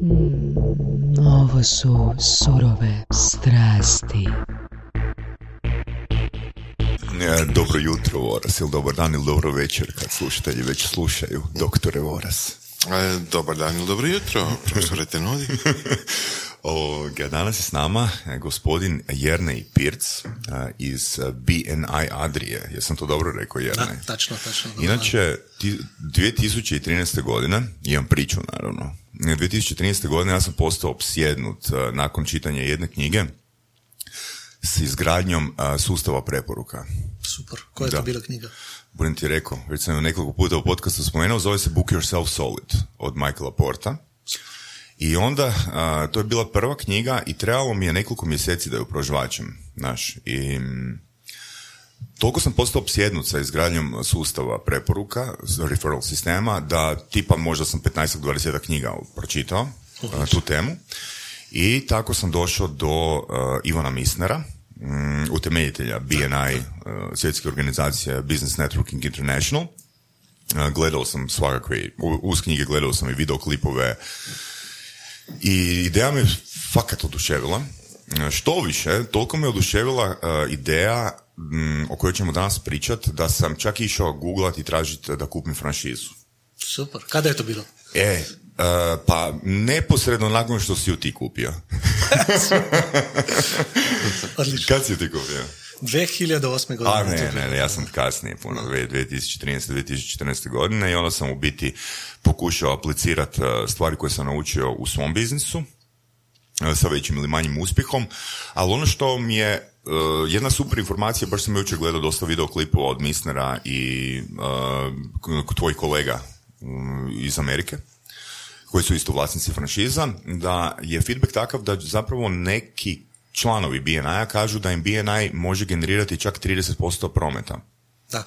Ovo su surove strasti. E, Dobro jutro, Voras, ili dobar dan ili dobro večer kad slušatelji već slušaju, doktore Voras. E, dobar dan ili dobro jutro, profesore Tenodi. Ovoga, danas je s nama e, gospodin Jernej Pirc e, iz e, BNI Adrije. Jesam to dobro rekao, Da, Jernej? tačno, tačno. dobro. Inače, ti, 2013. godine, imam priču naravno, 2013. godine ja sam postao opsjednut e, nakon čitanja jedne knjige s izgradnjom sustava preporuka. Super. Koja je Da. to bila knjiga? Budem ti rekao, već sam ju nekoliko puta u podcastu spomenuo, zove se Book Yourself Solid od Michaela Porta. I onda, a, to je bila prva knjiga i trebalo mi je nekoliko mjeseci da ju prožvačem, znaš, i mm, toliko sam postao opsjednut sa izgradnjom sustava preporuka, referral sistema, da tipa možda sam 15-20 knjiga pročitao a, tu temu. I tako sam došao do a, Ivana Misnera, mm, utemeljitelja BNI, uh, svjetske organizacije Business Networking International. Uh, gledao sam svakakve, uz knjige gledao sam i videoklipove i ideja me fakat oduševila. Što više, toliko me oduševila e, ideja m, o kojoj ćemo danas pričat, da sam čak išao googlat i tražiti da kupim franšizu. Super. Kada je to bilo? E, e, pa neposredno nakon što si ju ti kupio. Odlično. Kad si ju ti kupio? 2008. godine. A je ne, ne, ne, ja sam kasnije, puno, dve- 2013. 2014. godine i onda sam u biti pokušao aplicirati stvari koje sam naučio u svom biznisu e, sa većim ili manjim uspjehom, ali ono što mi je e, jedna super informacija, baš sam jučer gledao dosta videoklipova od Misnera i e, k- tvojih kolega mm, iz Amerike, koji su isto vlasnici franšiza, da je feedback takav da zapravo neki članovi BNI-a kažu da im BNI može generirati čak 30% prometa. Da.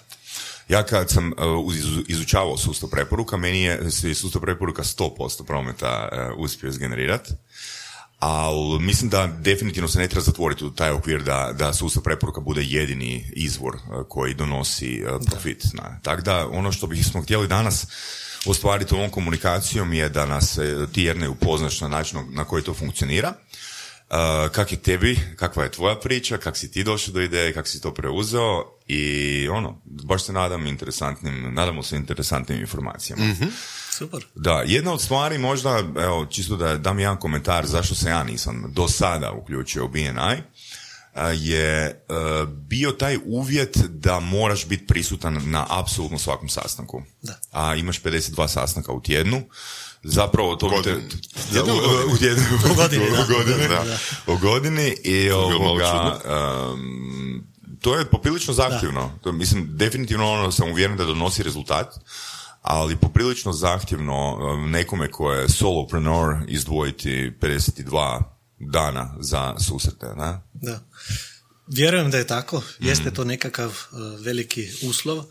Ja kad sam uh, iz- izučavao sustav preporuka, meni je sustav preporuka 100% prometa uh, uspio izgenerirati. Ali mislim da definitivno se ne treba zatvoriti u taj okvir da, da sustav preporuka bude jedini izvor uh, koji donosi uh, profit. Tako da ono što bismo htjeli danas ostvariti ovom komunikacijom je da nas ti Jerne upoznaš na način na koji to funkcionira. Uh, kak je tebi, kakva je tvoja priča, kak si ti došao do ideje, kak si to preuzeo i ono, baš se nadam interesantnim, nadamo se interesantnim informacijama. Super. Da, jedna od stvari možda, evo, čisto da dam jedan komentar zašto se ja nisam do sada uključio u BNI, je a, bio taj uvjet da moraš biti prisutan na apsolutno svakom sastanku. Da. A imaš 52 sastanka u tjednu. Zapravo to te- Godini. Jednom u, godini. U godini, Da. U godini i ovoga, um, to je poprilično zahtjevno. To, mislim, definitivno ono sam uvjeren da donosi rezultat, ali poprilično zahtjevno nekome ko je solopreneur izdvojiti 52 dana za susrete, ne? Da. Vjerujem da je tako. Mm. Jeste to nekakav uh, veliki uslov,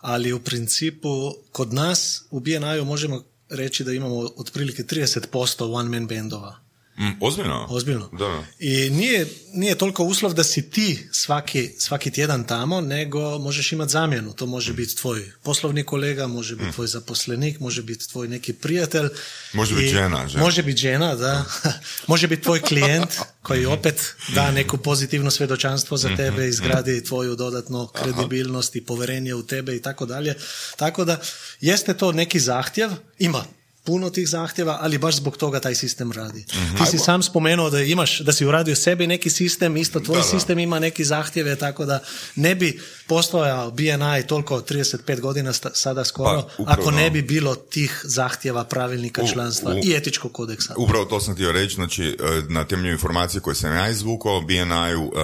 ali u principu kod nas u BNI-u možemo reći da imamo otprilike 30% one man bandova. Mm, ozbiljno? Ozbiljno. Da. I nije, nije toliko uslov da si ti svaki, svaki tjedan tamo, nego možeš imati zamjenu. To može biti tvoj poslovni kolega, može biti tvoj zaposlenik, može biti tvoj neki prijatelj. Mm. Može biti žena, žena. Može biti žena, da. može biti tvoj klijent koji opet da neku pozitivno svjedočanstvo za tebe, izgradi tvoju dodatnu kredibilnost i poverenje u tebe i tako dalje. Tako da jeste to neki zahtjev, ima puno tih zahtjeva, ali baš zbog toga taj sistem radi. Ti si sam spomenuo da imaš, da si uradio sebi neki sistem, isto tvoj Da, da. sistem ima neki zahtjeve, tako da ne bi postojao BNI toliko 35 godina sta- sada skoro, Pa, upravo. ako ne bi bilo tih zahtjeva pravilnika U- članstva u- i etičkog kodeksa. Upravo to sam htio reći, znači e, na temelju informacije koje sam ja izvukao, BNI-u e,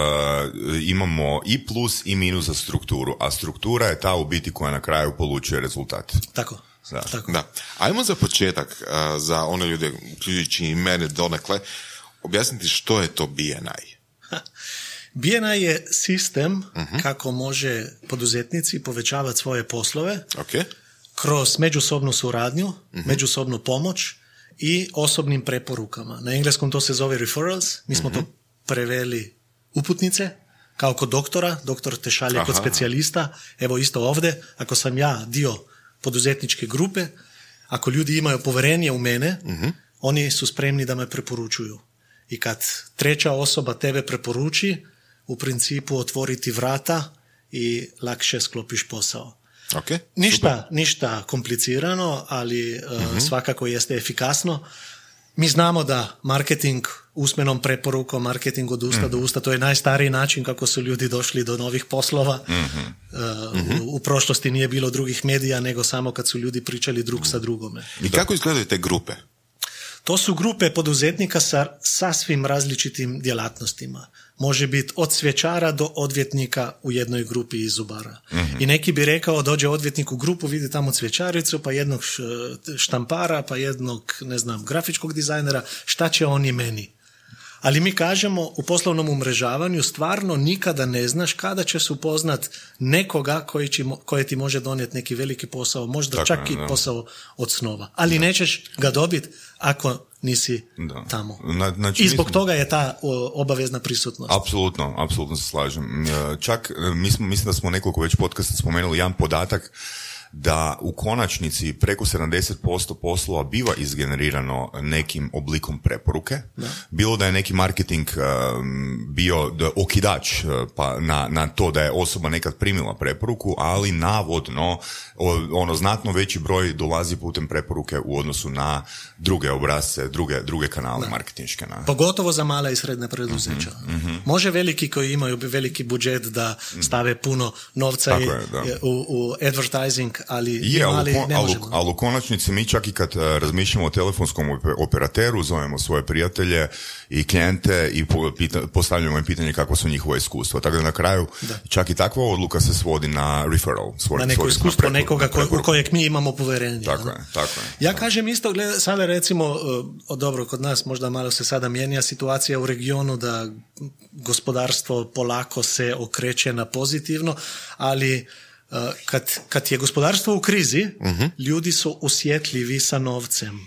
imamo i plus i minus za strukturu, a struktura je ta u biti koja na kraju polučuje rezultat. Tako. Da. tako. Da. Ajmo za početak, za one ljude, uključujući i mene donekle, objasniti što je to BNI. BNI je sistem Mhm. kako može poduzetnici povećavati svoje poslove Ok? kroz međusobnu suradnju, Mhm. međusobnu pomoć i osobnim preporukama. Na engleskom to se zove referrals, mi smo Mhm. to preveli uputnice, kao kod doktora, doktor te šalje kod specijalista, evo isto ovdje, ako sam ja dio poduzetničke grupe, ako ljudi imaju povjerenje u mene, Mhm. oni su spremni da me preporučuju. I kad treća osoba tebe preporuči, u principu otvoriti vrata i lakše sklopiš posao. Ok, Ništa, ništa komplicirano, ali e, svakako jeste efikasno. Mi znamo da marketing usmenom preporukom, marketing od usta do usta, to je najstariji način kako su ljudi došli do novih poslova. E, u, u prošlosti nije bilo drugih medija, nego samo kad su ljudi pričali drug sa drugome. I kako izgledaju te grupe? To su grupe poduzetnika sa sasvim različitim djelatnostima. Može biti od svečara do odvjetnika u jednoj grupi iz zubara. I neki bi rekao, dođe odvjetnik u grupu, vidi tamo cvjećaricu, pa jednog štampara, pa jednog, ne znam, grafičkog dizajnera, šta će oni meni? Ali mi kažemo u poslovnom umrežavanju stvarno nikada ne znaš kada ćeš upoznat nekoga koji, će, koje ti može donijeti neki veliki posao, možda Tako čak i da. posao od snova. Ali nećeš ga dobiti ako nisi Da. tamo. Na- znači, I zbog smo- toga je ta obavezna prisutnost. Apsolutno, apsolutno se slažem. E, Čak, e, mi smo, mislim da smo nekoliko već podcasta spomenuli jedan podatak da u konačnici preko 70% poslova biva izgenerirano nekim oblikom preporuke. Bilo da je neki marketing e, bio da- okidač e, pa na, na to da je osoba nekad primila preporuku, ali navodno ono znatno veći broj dolazi putem preporuke u odnosu na druge obrazce, druge, druge kanale marketinške. Na. Pogotovo za mala i srednja preduzeća. Mhm, Može veliki koji imaju veliki budžet da stave puno novca i- je, da. u, u advertising, ali Je, ali, mali kon- ne ali, možemo. ali u konačnici mi čak i kad e, razmišljamo o telefonskom ope- operateru, zovemo svoje prijatelje i klijente i postavljamo im pitanje kakva su njihova iskustva. Tako da na kraju čak i takva odluka se svodi na referral. svodi- na neko svodi iskustvo preporu- nekoga ko, u kojeg mi imamo povjerenje. Tako je, tako je. Ja kažem isto, gled, sada recimo, uh, o, dobro, kod nas možda malo se sada mijenja situacija u regionu da gospodarstvo polako se okreće na pozitivno, ali kad, kad je gospodarstvo u krizi, Mhm. ljudi su osjetljivi sa novcem.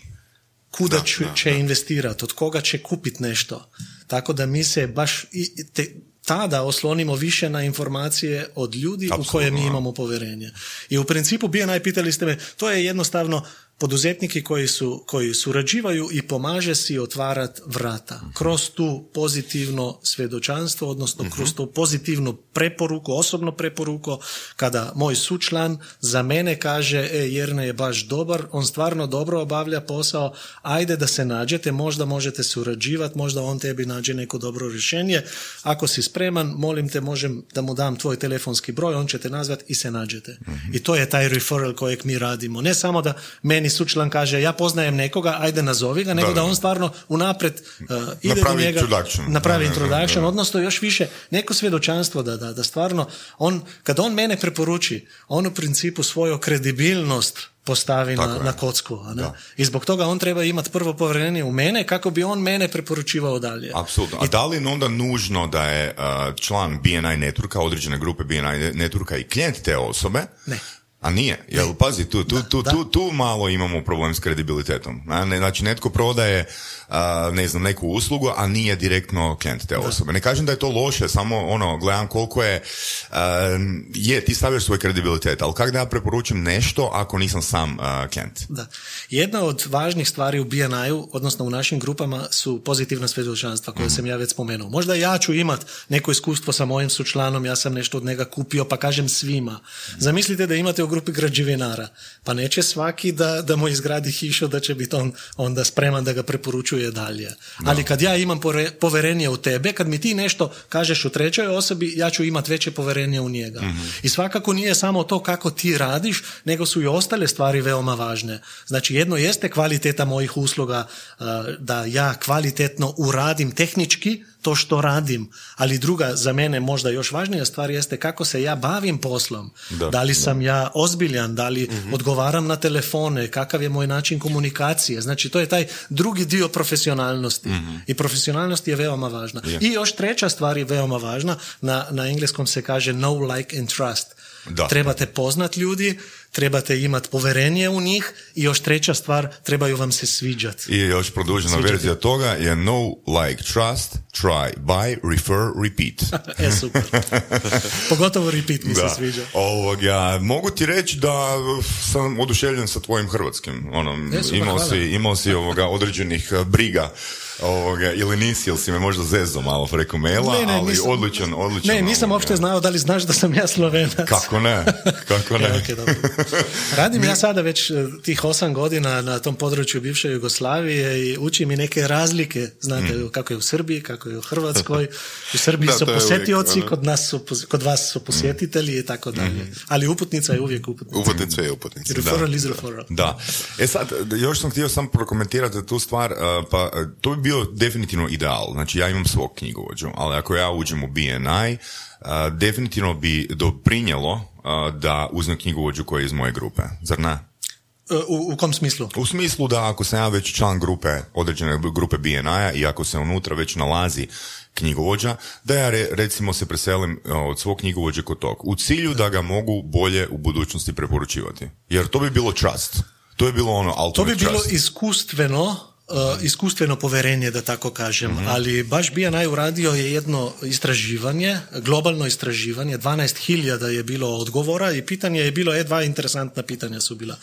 Kuda Da, će, da, će investirati, od koga će kupiti nešto. Tako da mi se baš i, te, tada oslonimo više na informacije od ljudi u koje mi imamo povjerenje. I u principu, BNI, pitali ste me, to je jednostavno poduzetniki koji, su, koji surađivaju i pomaže si otvarat vrata. Kroz tu pozitivno svjedočanstvo, odnosno kroz tu pozitivnu preporuku, osobno preporuku, kada moj sučlan za mene kaže, e, Jerne je baš dobar, on stvarno dobro obavlja posao, ajde da se nađete, možda možete surađivati, možda on tebi nađe neko dobro rješenje. Ako si spreman, molim te, možem da mu dam tvoj telefonski broj, on će te nazvat i se nađete. I to je taj referral kojeg mi radimo. Ne samo da meni sučlan kaže, ja poznajem nekoga, ajde nazovi ga, nego Da, da, da. on stvarno unapred uh, ide Napravi do njega, introduction. napravi Da, da, da, introduction, da. odnosno još više neko svjedočanstvo da, da, da stvarno on, kad on mene preporuči, on u principu svoju kredibilnost postavi na, na kocku. A ne? Da. I zbog toga on treba imati prvo povjerenje u mene kako bi on mene preporučivao dalje. Apsolutno. A da li je onda nužno da je uh, član BNI networka, određene grupe BNI networka i klijent te osobe? Ne. A nije, jel pazi, tu, tu, tu, tu, tu malo imamo problem s kredibilitetom. Znači netko prodaje, ne znam, neku uslugu, a nije direktno klijent te osobe. Ne kažem da je to loše, samo ono, gledam koliko je, je, ti stavljaš svoj kredibilitet, ali kako da ja preporučim nešto ako nisam sam klijent? Da. Jedna od važnih stvari u BNI-u, odnosno u našim grupama, su pozitivna svjedočanstva koje sam ja već spomenuo. Možda ja ću imat neko iskustvo sa mojim sučlanom, ja sam nešto od njega kupio, pa kažem svima. Zamislite da imate grupi građevinara, pa neće svaki da, da mu izgradi hišu, da će biti on onda spreman da ga preporučuje dalje. Ali kad ja imam pore- poverenje u tebe, kad mi ti nešto kažeš u trećoj osobi, ja ću imat veće poverenje u njega. I svakako nije samo to kako ti radiš, nego su i ostale stvari veoma važne. Znači jedno jeste kvaliteta mojih usluga, da ja kvalitetno uradim tehnički to što radim, ali druga za mene možda još važnija stvar jeste kako se ja bavim poslom. Da, Da, li sam ja ozbiljan, da li odgovaram na telefone, kakav je moj način komunikacije. Znači to je taj drugi dio profesionalnosti. I profesionalnost je veoma važna. Je. I još treća stvar je veoma važna, na, na engleskom se kaže know, like and trust. Da. Trebate poznat ljudi, trebate imati poverenje u njih i još treća stvar, trebaju vam se sviđati. I još produžena verzija toga je no like trust, try, buy, refer, repeat. e, super. Pogotovo repeat mi se sviđa. Ovoga, mogu ti reći da sam oduševljen sa tvojim hrvatskim. Ono, E, super, imao, hvala. si, imao si ovoga određenih eh, briga ovoga, ili nisi, ili si me možda zezo malo preko maila, Ne, ne, ali nisam- odličan, odličan. Ne, nisam ovoga. uopšte znao da li znaš da sam ja slovenac. Kako ne, kako ne. E, ok, dobro. Radim ja sada već e, tih osam godina na tom području bivše Jugoslavije i učim i neke razlike. Znate Mm. kako je u Srbiji, kako je u Hrvatskoj. U Srbiji Da, su uvijek, posetioci, ono. kod, nas su, kod vas su posjetitelji i tako dalje. Mm. Ali uputnica je uvijek uputnica. Uputnica je uputnica. Referral is referral. Da. E sad, još sam htio samo prokomentirati tu stvar, pa uh, to bi bio definitivno ideal. Znači, ja imam svog knjigovođu, ali ako ja uđem u BNI, uh, definitivno bi doprinjelo uh, da uzmem knjigovođu koji je iz moje grupe. Zar ne? E, U, u kom smislu? U smislu da ako sam ja već član grupe, određene grupe BNI-a i ako se unutra već nalazi knjigovođa, da ja re- recimo se preselim uh, od svog knjigovođe kod tog. U cilju da ga mogu bolje u budućnosti preporučivati. Jer to bi bilo trust. To je bilo ono To ultimate bi bilo trust. iskustveno, uh, iskustveno poverenje, da tako kažem, Mhm. ali baš BNI uradio je jedno istraživanje, globalno istraživanje, 12.000 je bilo odgovora i pitanje je bilo, e, dva interesantna pitanja su bila.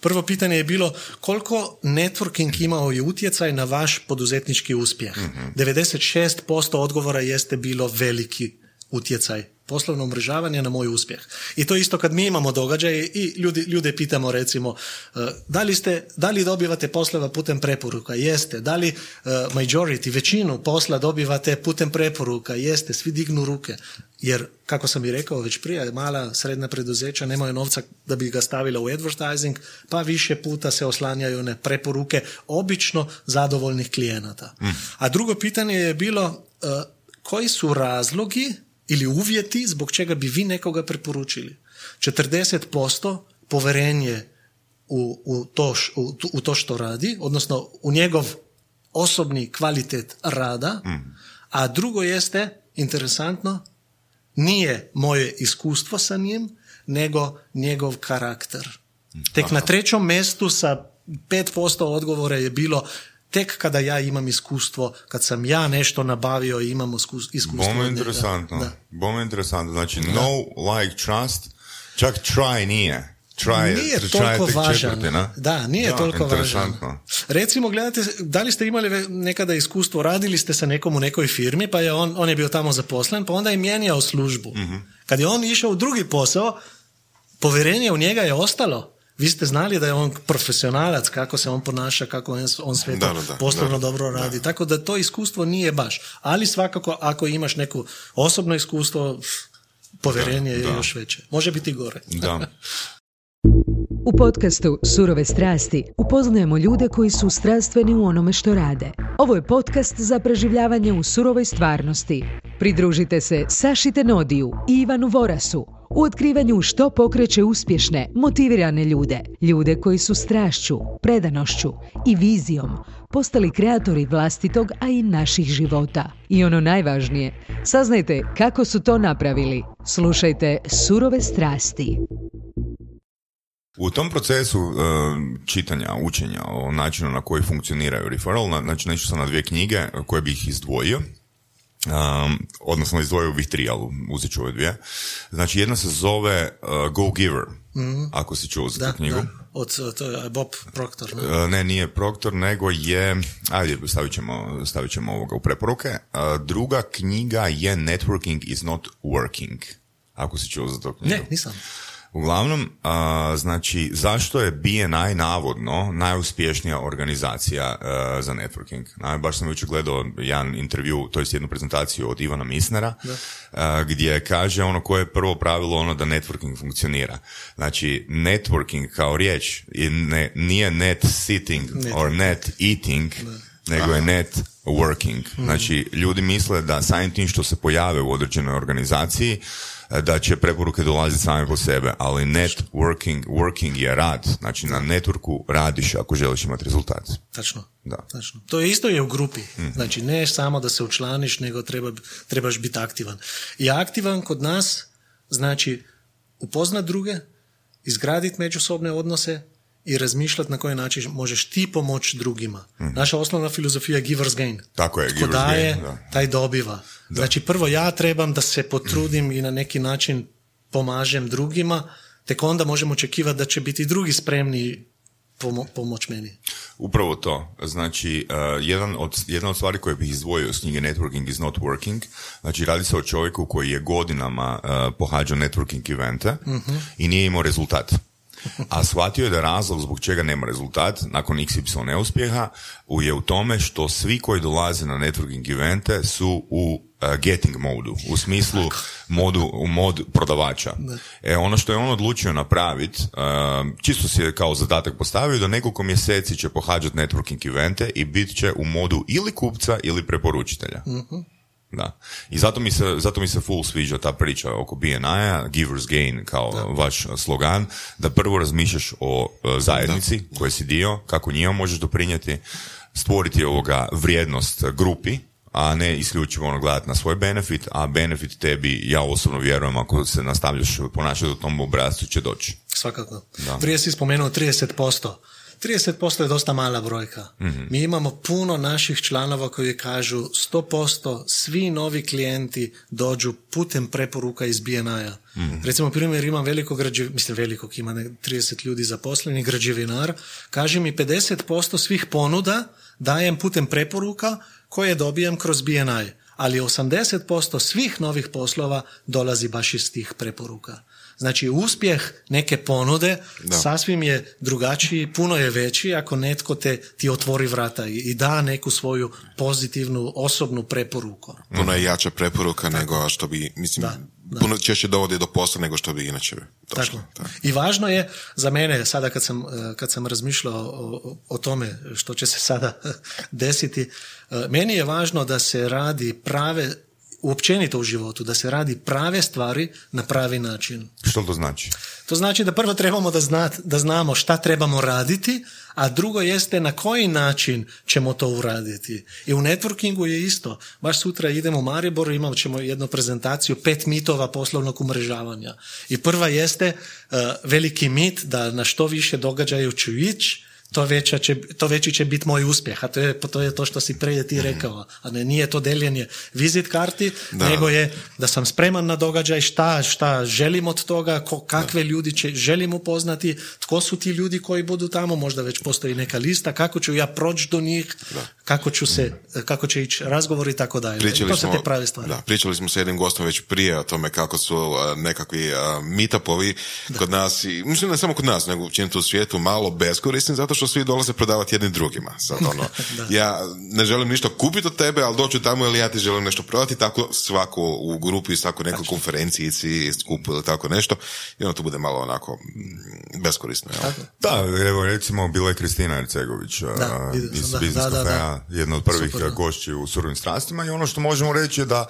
Prvo pitanje je bilo koliko networking imao je utjecaj na vaš poduzetnički uspjeh. 96% odgovora jeste bilo veliki utjecaj poslovno umrežavanje na moj uspjeh. I to isto kad mi imamo događaje i ljudi, ljude pitamo recimo e, da li, ste, da li dobivate poslova putem preporuka? Jeste. Da li e, majority, većinu posla dobivate putem preporuka? Jeste. Svi dignu ruke. Jer, kako sam i rekao već prije, mala srednja preduzeća nemaju novca da bi ga stavila u advertising, pa više puta se oslanjaju na preporuke obično zadovoljnih klijenata. A drugo pitanje je bilo e, koji su razlogi ili uvjeti zbog čega bi vi nekoga preporučili. 40% poverenje u, u, to, u, u to što radi, odnosno u njegov osobni kvalitet rada, a drugo jeste, interesantno, nije moje iskustvo sa njim, nego njegov karakter. Tek na trećom mjestu sa 5% odgovora je bilo tek kada ja imam iskustvo, kad sam ja nešto nabavio i imam iskus- iskustvo. Njega. interesantno. Da. Bome interesantno. Znači, no, like, trust, čak try nije. Try, je- Nije try je toliko važan. četvrtina. Da, nije Da, toliko važan. Recimo, gledajte, da li ste imali nekada iskustvo, radili ste sa nekom u nekoj firmi, pa je on, on je bio tamo zaposlen, pa onda je mijenjao službu. Mhm. Kad je on išao u drugi posao, povjerenje u njega je ostalo. Vi ste znali da je on profesionalac, kako se on ponaša, kako on, on sve to Da, da, da, poslovno da, dobro radi. Tako da to iskustvo nije baš. Ali svakako, ako imaš neko osobno iskustvo, povjerenje je da. još veće. Može biti gore. Da. U podcastu Surove strasti upoznajemo ljude koji su strastveni u onome što rade. Ovo je podcast za preživljavanje u surovoj stvarnosti. Pridružite se Saši Tenodiju i Ivanu Vorasu u otkrivanju što pokreće uspješne, motivirane ljude. Ljude koji su strašću, predanošću i vizijom postali kreatori vlastitog, a i naših života. I ono najvažnije, saznajte kako su to napravili. Slušajte Surove strasti. U tom procesu e, čitanja, učenja o načinu na koji funkcioniraju referral, na, znači nešto sam na dvije knjige koje bih izdvojio. Um, odnosno izdvojio bih tri, ali uzet ću ove dvije. Znači jedna se zove uh, Go Giver, ako si čuo za Da, tu knjigu. da. Od, to je Bob Proctor. ne? E, Ne, nije Proctor, nego je, ajde, stavit ćemo, stavit ćemo ovoga u preporuke. E, Druga knjiga je Networking is not working. Ako si čuo za to knjigu. Ne, nisam. Uglavnom, a, znači, zašto je BNI navodno najuspješnija organizacija a, za networking? Na, baš sam jučer gledao jedan intervju, to jest jednu prezentaciju od Ivana Misnera, a, gdje kaže ono koje je prvo pravilo ono da networking funkcionira. Znači, networking kao riječ je ne, nije net sitting or net eating, nego je net working. Znači, ljudi misle da samim tim što se pojave u određenoj organizaciji, e, da će preporuke dolaziti same po sebe, ali networking working je rad. Znači, na networku radiš ako želiš imati rezultat. Tačno. Da. Tačno. To je isto je u grupi. Mhm. Znači, ne samo da se učlaniš, nego treba, trebaš biti aktivan. I aktivan kod nas znači upoznat druge, izgraditi međusobne odnose i razmišljati na koji način možeš ti pomoći drugima. Naša osnovna filozofija je givers gain. Tako je, Tko givers daje, gain, da. taj dobiva. Znači prvo ja trebam da se potrudim i na neki način pomažem drugima, tek onda možemo očekivati da će biti drugi spremni pomo- pomoć meni. Upravo to. Znači, uh, jedan od, jedna od stvari koje bih izdvojio iz knjige Networking is not working, znači radi se o čovjeku koji je godinama uh, pohađao networking evente i nije imao rezultat. A shvatio je da razlog zbog čega nema rezultat nakon XY neuspjeha je u tome što svi koji dolaze na networking evente su u uh, getting modu, u smislu modu, u mod prodavača. E, ono što je on odlučio napraviti, čisto si je kao zadatak postavio da nekoliko mjeseci će pohađati networking evente i bit će u modu ili kupca ili preporučitelja. Da. I zato mi se, zato mi se full sviđa ta priča oko BNI-a, givers gain kao vaš slogan, da prvo razmišljaš o e, zajednici koje si dio, kako njima možeš doprinijeti, stvoriti ovoga vrijednost grupi, a ne isključivo ono gledati na svoj benefit, a benefit tebi, ja osobno vjerujem, ako se nastavljaš ponašati u tom obrazcu, će doći. Svakako. Da. Prije si spomenuo 30%. 30% je dosta mala brojka. Mi imamo puno naših članova koji kažu 100% svi novi klijenti dođu putem preporuka iz BNI-a. Recimo, primjer, imam građev... mislim velikog, ima ne- 30 ljudi zaposlenih, građevinar, kaže mi 50% svih ponuda dajem putem preporuka koje dobijem kroz BNI. Ali 80% svih novih poslova dolazi baš iz tih preporuka. Znači, uspjeh neke ponude Da. sasvim je drugačiji, puno je veći ako netko te ti otvori vrata i, i da neku svoju pozitivnu osobnu preporuku. Puno je jača preporuka nego što bi, mislim, Da, da. puno češće dovodi do posla nego što bi inače došlo. Tako. I važno je za mene, sada kad sam, eh, kad sam razmišljao o, o- o tome što će se sada desiti, eh, meni je važno da se radi prave, uopćenito u životu, da se radi prave stvari na pravi način. Što to znači? To znači da prvo trebamo da, znat, da znamo šta trebamo raditi, a drugo jeste na koji način ćemo to uraditi. I u networkingu je isto. Baš sutra idemo u Maribor, imat ćemo jednu prezentaciju pet mitova poslovnog umrežavanja. I prva jeste uh, veliki mit da na što više događaju ću ići, to, veća će, to veći će biti moj uspjeh, a to je, to je to što si prije ti rekao, a ne nije to deljenje vizit karti, Da. nego je da sam spreman na događaj, šta, šta želim od toga, ko, kakve ljudi će, želim upoznati, tko su ti ljudi koji budu tamo, možda već postoji neka lista, kako ću ja proći do njih, kako, ću se, kako će ići razgovor i tako dalje. Pričali to smo, te prave stvari. Da, pričali smo sa jednim gostom već prije o tome kako su nekakvi meetupovi kod nas, i, mislim ne samo kod nas, nego u svijetu malo beskorisni, zato što svi dolaze prodavati jedni drugima. Sad, ono, ja ne želim ništa kupiti od tebe, ali doću tamo ili ja ti želim nešto prodati, tako svako u grupi, svako nekoj konferenciji, skupu ili tako nešto, i onda to bude malo onako mm, beskorisno. Jel? Da, evo recimo bila je Kristina Ercegović Da, iz Cafea, jedna od prvih Super, gošći u surovim strastima i ono što možemo reći je da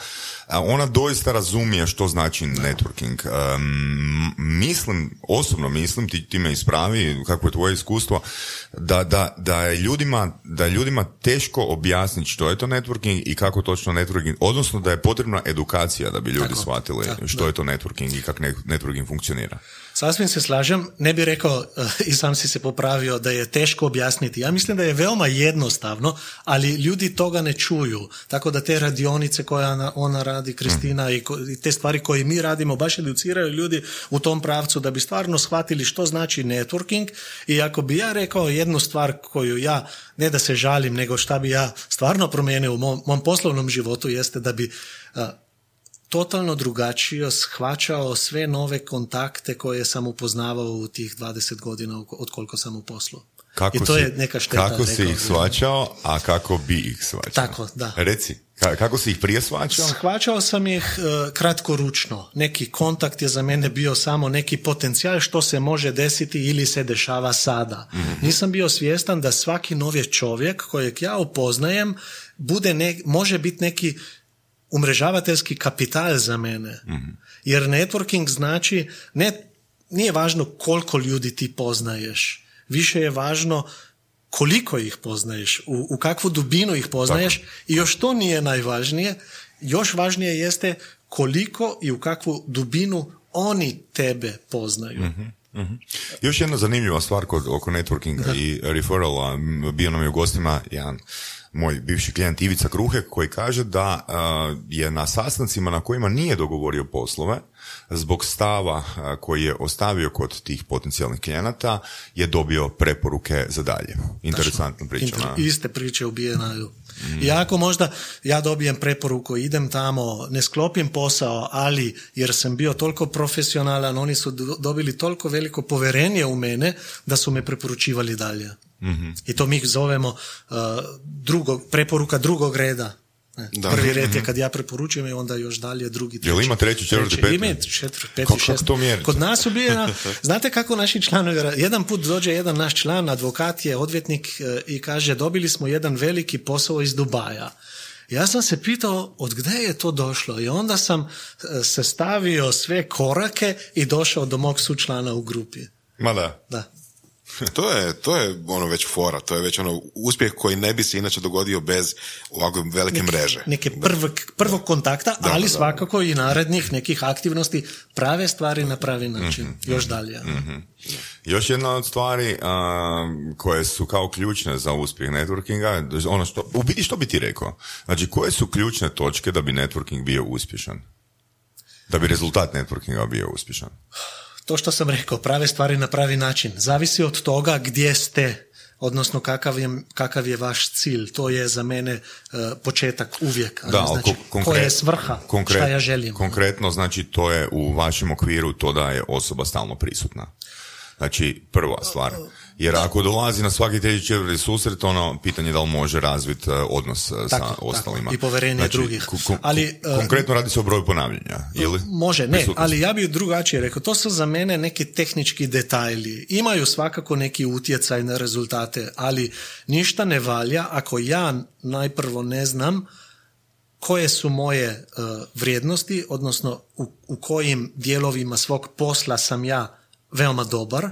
ona doista razumije što znači networking. Um, mislim, osobno mislim, ti, ti me ispravi, kako je tvoje iskustvo, da, da, da, je ljudima, da je ljudima teško objasniti što je to networking i kako točno networking, odnosno da je potrebna edukacija da bi ljudi Tako, shvatili da, što da. je to networking i kako ne- networking funkcionira. Sasvim se slažem, ne bi rekao eh, i sam si se popravio da je teško objasniti. Ja mislim da je veoma jednostavno, ali ljudi toga ne čuju. Tako da te radionice koje ona, ona radi, Kristina, i, i te stvari koje mi radimo, baš educiraju ljudi u tom pravcu da bi stvarno shvatili što znači networking. I ako bi ja rekao jednu stvar koju ja, ne da se žalim, nego šta bi ja stvarno promijenio u mom, mom poslovnom životu, jeste da bi eh, totalno drugačije shvaćao sve nove kontakte koje sam upoznavao u tih 20 godina od koliko sam u poslu. Kako I to si, je neka šteta. Kako si ih svačao, a kako bi ih svačao? Tako, da. Reci, ka- kako si ih prije svačao? Shvaćao sam ih uh, kratkoručno. Neki kontakt je za mene bio samo neki potencijal što se može desiti ili se dešava sada. Nisam bio svjestan da svaki novi čovjek kojeg ja upoznajem bude ne, može biti neki umrežavateljski kapital za mene. Jer networking znači, ne, nije važno koliko ljudi ti poznaješ, više je važno koliko ih poznaješ, u, u kakvu dubinu ih poznaješ i još to nije najvažnije, još važnije jeste koliko i u kakvu dubinu oni tebe poznaju. Još jedna zanimljiva stvar kod, oko networkinga i referrala. Bio nam je u gostima jedan moj bivši klijent Ivica Kruhe koji kaže da a, je na sastancima na kojima nije dogovorio poslove zbog stava a, koji je ostavio kod tih potencijalnih klijenata je dobio preporuke za dalje. Interesantna priča. Inter- iste priče ubijaju. I ako možda ja dobijem preporuku, idem tamo, ne sklopim posao, ali jer sam bio toliko profesionalan, oni su do- dobili toliko veliko poverenje u mene da su me preporučivali dalje. I to mi zovemo uh, drugog, preporuka drugog reda. Da. Prvi red je kad ja preporučujem i onda još dalje drugi, treći. Jel ima treći, četvrti, peti? Ima četvrti, peti, šesti. to? Kod nas ubijena, znate kako naši članovi, jedan put dođe jedan naš član, advokat je, odvjetnik e, i kaže dobili smo jedan veliki posao iz Dubaja. Ja sam se pitao od gdje je to došlo i onda sam e, sastavio sve korake i došao do mog sučlana u grupi. Ma da. Da. To je, to je ono već fora, to je već ono uspjeh koji ne bi se inače dogodio bez ovako velike mreže. Neke prvog, prvog kontakta, Da, ali da. svakako i narednih nekih aktivnosti, prave stvari na pravi način. Mhm, Još dalje. Još jedna od stvari a, koje su kao ključne za uspjeh networkinga, ono što, u biti što bi ti rekao? Znači, koje su ključne točke da bi networking bio uspješan? Da bi rezultat networkinga bio uspješan? To što sam rekao, prave stvari na pravi način. Zavisi od toga gdje ste, odnosno kakav je, kakav je vaš cilj. To je za mene uh, početak uvijek. Da, ali znači, ko- konkret- koja je svrha, konkret- šta ja želim. Konkretno, znači, to je u vašem okviru to da je osoba stalno prisutna. Znači, prva stvar. Jer ako dolazi na svaki treći četvrti susret, ono, pitanje je da li može razviti e, odnos e, sa Tako, ostalima. tako. I poverenje znači, drugih. ko- ko- Ali, e, konkretno radi se o broju ponavljanja, ili? Može, ne, ali ja bih drugačije rekao, to su za mene neki tehnički detajli. Imaju svakako neki utjecaj na rezultate, ali ništa ne valja ako ja najprvo ne znam koje su moje e, vrijednosti, odnosno u, u kojim dijelovima svog posla sam ja veoma dobar,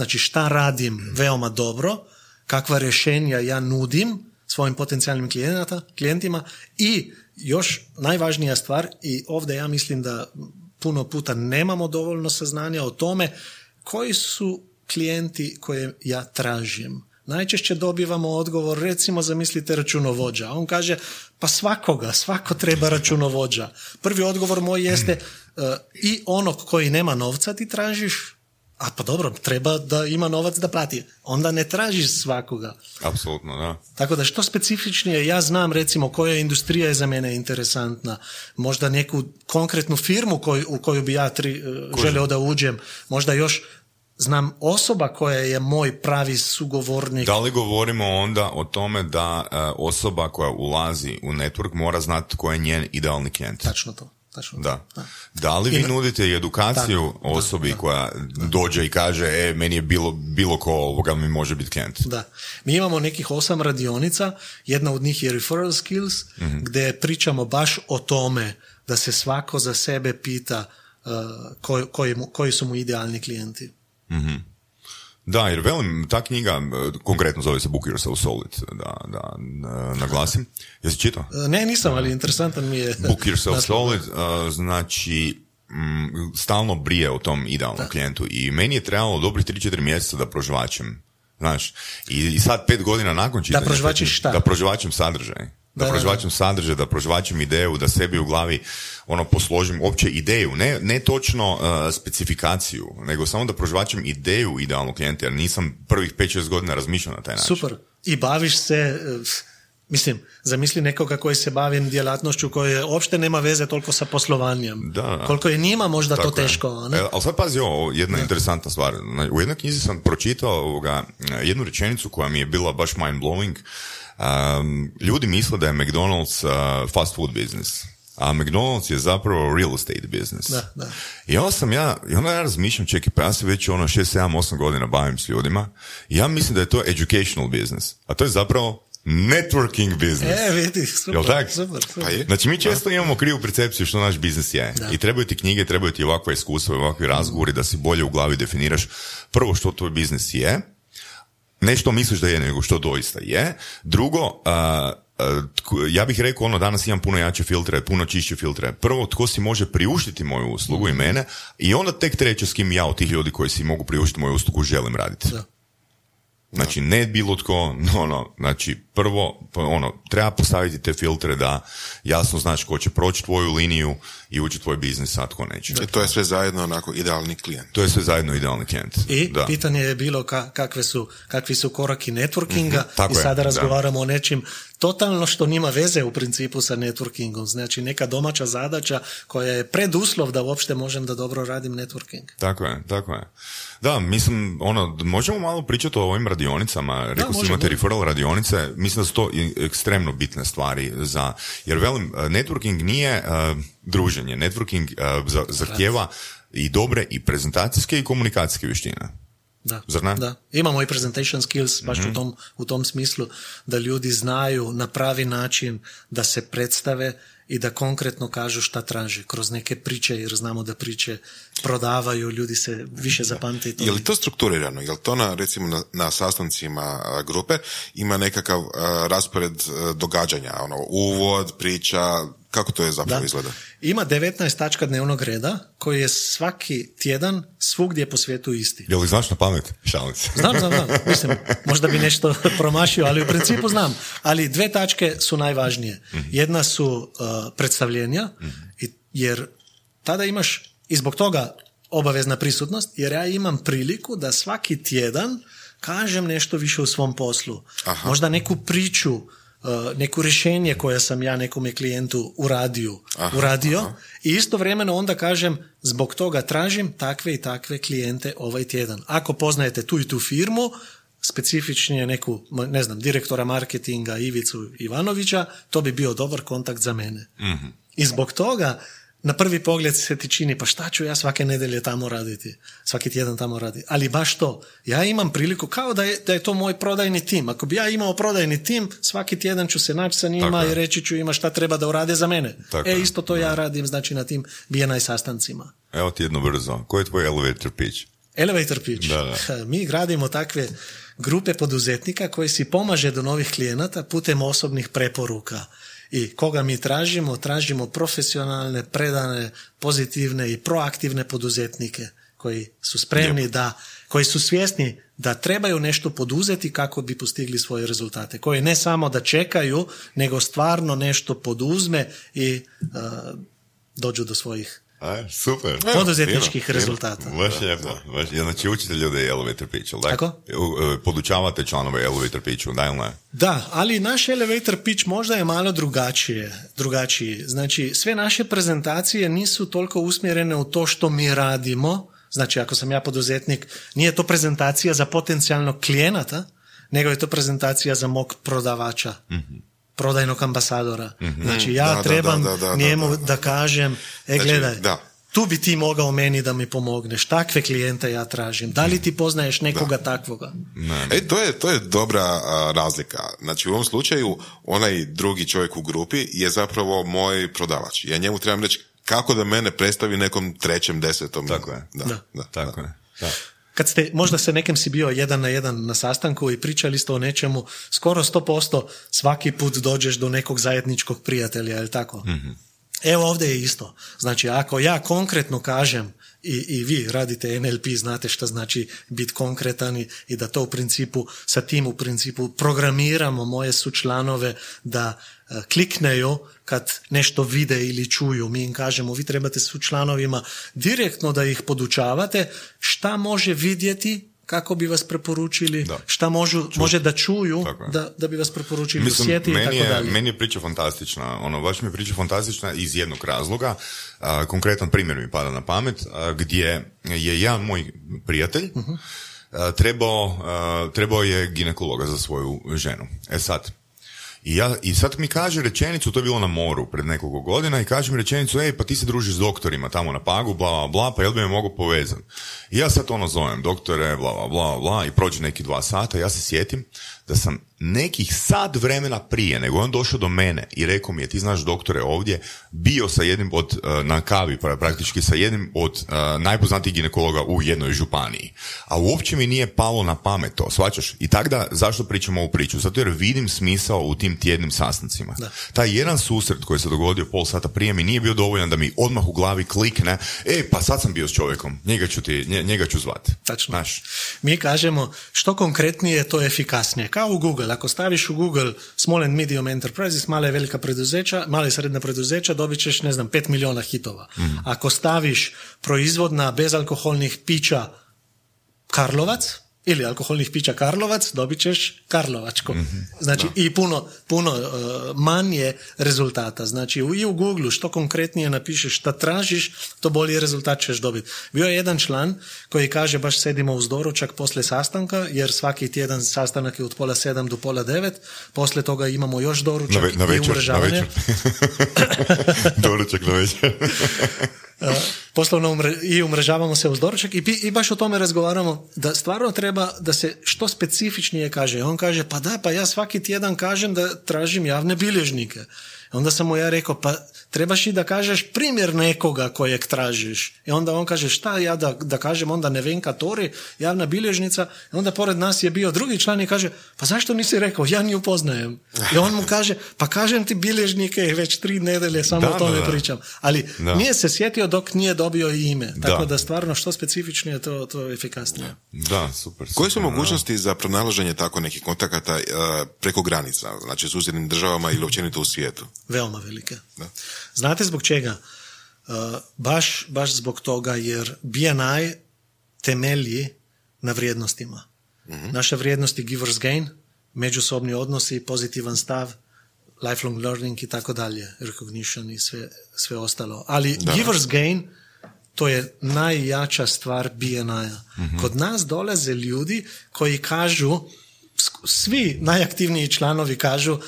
znači šta radim veoma dobro, kakva rješenja ja nudim svojim potencijalnim klijenata, klijentima i još najvažnija stvar i ovdje ja mislim da puno puta nemamo dovoljno saznanja o tome koji su klijenti koje ja tražim. Najčešće dobivamo odgovor, recimo zamislite računovođa, on kaže pa svakoga, svako treba računovođa. Prvi odgovor moj jeste e, i onog koji nema novca ti tražiš, a pa dobro, treba da ima novac da plati. Onda ne tražiš svakoga. Apsolutno, da. Tako da što specifičnije, ja znam recimo koja industrija je za mene interesantna, možda neku konkretnu firmu koju, u koju bi ja tri, eh, želio da uđem, možda još znam osoba koja je moj pravi sugovornik. Da li govorimo onda o tome da e, osoba koja ulazi u network mora znati ko je njen idealni klijent? Tačno to. To. Da. Da li vi nudite i edukaciju da, osobi da, koja dođe i kaže, e, meni je bilo, bilo ko ovoga mi može biti klijent? Da. Mi imamo nekih osam radionica, jedna od njih je referral skills, gdje pričamo baš o tome da se svako za sebe pita uh, koji, koji, koji su mu idealni klijenti. Da, jer velim, ta knjiga, e, konkretno zove se Book Yourself Solid, da, da e, naglasim. Jesi čitao? Uh, Ne, nisam, ali interesantan mi je. Book Yourself. Solid, e, znači, stalno brije o tom idealnom klijentu i meni je trebalo dobrih 3-4 mjeseca da prožvačem. Znaš, i, i sad pet godina nakon čitanja... prožvačiš te- šta? Da prožvačem sadržaj. Da, Da, da, prožvačem sadržaj, da prožvačem ideju, da sebi u glavi ono posložim opće ideju, ne, ne točno uh, specifikaciju, nego samo da prožvačem ideju idealnog klijenta, jer nisam prvih 5-6 godina razmišljao na taj način. Super. I baviš se, e, mislim, zamisli nekoga koji se bavi djelatnošću koja uopšte nema veze toliko sa poslovanjem. Da, da. Koliko je njima možda to Tako teško. Ne? E, ali sad pazi ovo, jedna interesantna stvar. U jednoj knjizi sam pročitao ovoga, jednu rečenicu koja mi je bila baš mind blowing. Um, ljudi misle da je McDonald's uh, fast food business. A McDonald's je zapravo real estate business. Da, da. I onda sam ja, i onda ja razmišljam, čekaj, pa ja se već ono 6, 7, 8 godina bavim s ljudima i ja mislim da je to educational business. A to je zapravo networking business. E, vidi, super, Jel tak? super, super. Pa je. Znači mi često imamo krivu percepciju što naš biznis je. I trebaju ti knjige, trebaju ti ovakva iskustva, ovakvi razgovori da si bolje u glavi definiraš prvo što tvoj biznis je, ne što misliš da je, nego što doista je. Drugo, a, ja bih rekao ono danas imam puno jače filtre, puno čišće filtre. Prvo tko si može priuštiti moju uslugu i mene i onda tek treće s kim ja od tih ljudi koji si mogu priuštiti moju uslugu želim raditi. Da. Znači ne bilo tko, no, no, znači prvo pa ono, treba postaviti te filtre da jasno znaš ko će proći tvoju liniju i ući u tvoj biznis, a tko neće. I to je sve zajedno onako idealni klijent. To je sve zajedno idealni klijent. I da. pitanje je bilo ka- kakve su, kakvi su koraki networkinga Mhm, tako i je, sada da. razgovaramo o nečim totalno što nima veze u principu sa networkingom. Znači neka domaća zadaća koja je preduslov da uopšte možem da dobro radim networking. Tako je, tako je. Da, mislim, ono, možemo malo pričati o ovim radionicama. Rekao si imate referral radionice, mislim da su to ekstremno bitne stvari za, jer velim, eh, networking nije eh, druženje, networking eh, za- zahtjeva i dobre i prezentacijske i komunikacijske vještine. Da. Zar ne? Da. Imamo i presentation skills baš Mhm. u, tom, u tom smislu da ljudi znaju na pravi način da se predstave i da konkretno kažu šta traže kroz neke priče jer znamo da priče prodavaju, ljudi se više zapamte. Je li to strukturirano? Je li to na, recimo, na, na sastancima a, grupe ima nekakav a, raspored a, događanja? Ono, uvod, priča, kako to je zapravo Da. izgleda? Ima 19 tačka dnevnog reda koji je svaki tjedan svugdje po svijetu isti. Je li znaš na pamet? Šalim se. Znam, znam, znam. Mislim, možda bi nešto promašio, ali u principu znam. Ali dve tačke su najvažnije. Jedna su uh, predstavljenja, i- jer tada imaš, i zbog toga obavezna prisutnost, jer ja imam priliku da svaki tjedan kažem nešto više u svom poslu. Aha. Možda neku priču, uh, neko rješenje koje sam ja nekome klijentu uradio, Aha, uradio aha. i istovremeno onda kažem zbog toga tražim takve i takve klijente ovaj tjedan. Ako poznajete tu i tu firmu, specifičnije neku, ne znam, direktora marketinga Ivicu Ivanovića, to bi bio dobar kontakt za mene. I zbog toga na prvi pogled se ti čini, pa šta ću ja svake nedelje tamo raditi, svaki tjedan tamo raditi. Ali baš to, ja imam priliku, kao da je, da je to moj prodajni tim. Ako bi ja imao prodajni tim, svaki tjedan ću se naći sa njima Tako je. i reći ću ima šta treba da urade za mene. Tako e, je. isto to ja radim, znači na tim BNI sastancima. Evo ti jedno brzo. Koji je tvoj elevator pitch? Elevator pitch. Da, Mi gradimo takve grupe poduzetnika koji si pomaže do novih klijenata putem osobnih preporuka. I koga mi tražimo? Tražimo profesionalne, predane, pozitivne i proaktivne poduzetnike koji su spremni da, koji su svjesni da trebaju nešto poduzeti kako bi postigli svoje rezultate. Koji ne samo da čekaju, nego stvarno nešto poduzme i uh, dođu do svojih A, super. poduzetničkih fino. rezultata. Baš lijepo. Baš, znači učite ljude elevator pitch, jel da? Tako. E, Podučavate članove elevator pitchu, da ili ne? Da, ali naš elevator pitch možda je malo drugačije, drugačiji. Znači, sve naše prezentacije nisu toliko usmjerene u to što mi radimo. Znači, ako sam ja poduzetnik, nije to prezentacija za potencijalnog klijenata, nego je to prezentacija za mog prodavača. Prodajnog ambasadora. Znači, ja Da, da, trebam da, da, da, njemu da, da, da. kažem, e Znači, gledaj, da. tu bi ti mogao meni da mi pomogneš, takve klijente ja tražim, da li ti poznaješ nekoga takvoga? E, to je, to je dobra a, razlika. Znači, u ovom slučaju, onaj drugi čovjek u grupi je zapravo moj prodavač. Ja njemu trebam reći kako da mene predstavi nekom trećem, desetom. Tako je. Da, Da. da. Tako je. Da. Kad ste, možda se nekem si bio jedan na jedan na sastanku i pričali ste o nečemu, skoro 100% svaki put dođeš do nekog zajedničkog prijatelja, je li tako? Evo ovdje je isto. Znači, ako ja konkretno kažem i, i vi radite NLP, znate šta znači biti konkretan i, i da to u principu, sa tim u principu programiramo moje sučlanove da e, klikneju kad nešto vide ili čuju. Mi im kažemo, vi trebate sučlanovima direktno da ih podučavate šta može vidjeti kako bi vas preporučili, Da. šta možu, može da čuju da, da bi vas preporučili u Mislim, sjeti i meni tako je, dalje. meni je priča fantastična. Ono, baš mi je priča fantastična iz jednog razloga. A, konkretan primjer mi pada na pamet, a, gdje je jedan moj prijatelj Mhm. a, trebao, a, trebao je ginekologa za svoju ženu. E sad, i, ja, I sad mi kaže rečenicu, to je bilo na moru pred nekoliko godina, i kaže mi rečenicu, ej, pa ti se družiš s doktorima tamo na pagu, bla, bla, bla, pa jel bi me mogo povezati? I ja sad ono zovem, doktore, bla, bla, bla, bla, i prođe neki dva sata, ja se sjetim da sam nekih sad vremena prije, nego on došao do mene i rekao mi je, ti znaš doktore ovdje, bio sa jednim od, uh, na kavi pra- praktički sa jednim od uh, najpoznatijih ginekologa u jednoj županiji. A uopće mi nije palo na pamet to, shvaćaš? I tak da, zašto pričam ovu priču? Zato jer vidim smisao u tim tjednim sastancima. Da. Taj jedan susret koji se dogodio pol sata prije mi nije bio dovoljan da mi odmah u glavi klikne, e, pa sad sam bio s čovjekom, njega ću, ti, nje- njega ću zvat. Tačno. Znaš, Mi kažemo što konkretnije, to je efikasnije. Kao u Google. Ako staviš u Google small and medium enterprises, mala i velika preduzeća, mala i srednja preduzeća, dobit ćeš, ne znam, 5 miliona hitova. Ako staviš proizvodna bezalkoholnih pića Karlovac, ili alkoholnih pića Karlovac, dobit ćeš Karlovačko. Znači i puno, puno uh, manje rezultata. Znači u- i u Google što konkretnije napišeš šta tražiš, to bolji rezultat ćeš dobiti. Bio je jedan član koji kaže baš sedimo uz doručak posle sastanka, jer svaki tjedan sastanak je od pola sedam do pola devet, posle toga imamo još doručak na, ve- na i večer, na umrežavanje. večer. Doručak na večer. Uh, poslovno umre- i umrežavamo se uz doručak i, i baš o tome razgovaramo da stvarno treba da se što specifičnije kaže. On kaže, pa da, pa ja svaki tjedan kažem da tražim javne bilježnike. Onda sam mu ja rekao, pa trebaš i da kažeš primjer nekoga kojeg tražiš. I onda on kaže, šta ja da, da kažem onda Nevenka Tori, javna bilježnica. I onda pored nas je bio drugi član i kaže, pa zašto nisi rekao, ja nju poznajem. I on mu kaže, pa kažem ti bilježnike već tri nedelje samo Da, o tome da, da. pričam. Ali Da. nije se sjetio dok nije dobio i ime. Tako Da. da, stvarno što specifičnije to, to je efikasnije. Da, super. Koje su super, mogućnosti za pronalaženje tako nekih kontakata eh, preko granica, znači susjednim državama ili općenito u svijetu? Veoma velike. Da. Znate zbog čega? Uh, baš, baš zbog toga jer BNI temelji na vrijednostima. Naša vrijednost je givers gain, međusobni odnosi, pozitivan stav, lifelong learning i tako dalje, recognition i sve, sve ostalo. Ali Da. givers gain to je najjača stvar BNI-a. Kod nas dolaze ljudi koji kažu, svi najaktivniji članovi kažu,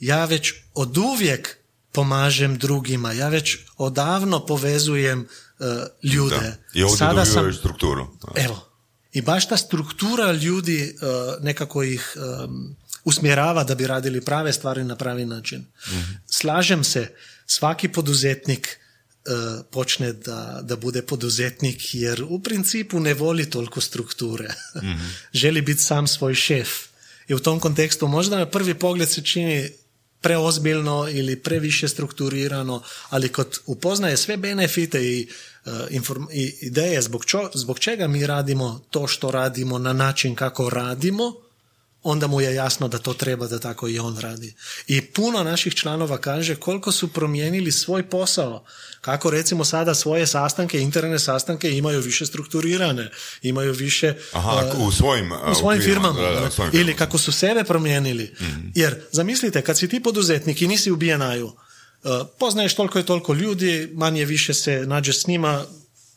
ja već od uvijek pomažem drugima, ja već odavno povezujem uh, ljude. Da. I ovdje Sada sam, strukturu. Da. Evo. I baš ta struktura ljudi uh, nekako ih um, usmjerava da bi radili prave stvari na pravi način. Slažem se, svaki poduzetnik uh, počne da, da bude poduzetnik jer u principu ne voli toliko strukture. Želi biti sam svoj šef. I u tom kontekstu možda na prvi pogled se čini preozbiljno ili previše strukturirano, ali kod upoznaje sve benefite i, uh, inform- i ideje zbog, čo- zbog čega mi radimo to što radimo na način kako radimo, onda mu je jasno da to treba da tako i on radi. I puno naših članova kaže koliko su promijenili svoj posao. Kako recimo sada svoje sastanke, interne sastanke imaju više strukturirane, imaju više... Aha, uh, u svojim, u svojim okvirima, firmama. da, da, u svojim Ili kako su sebe promijenili. Jer, zamislite, kad si ti poduzetnik i nisi u BNI-u, uh, poznaješ toliko i toliko ljudi, manje više se nađeš s njima,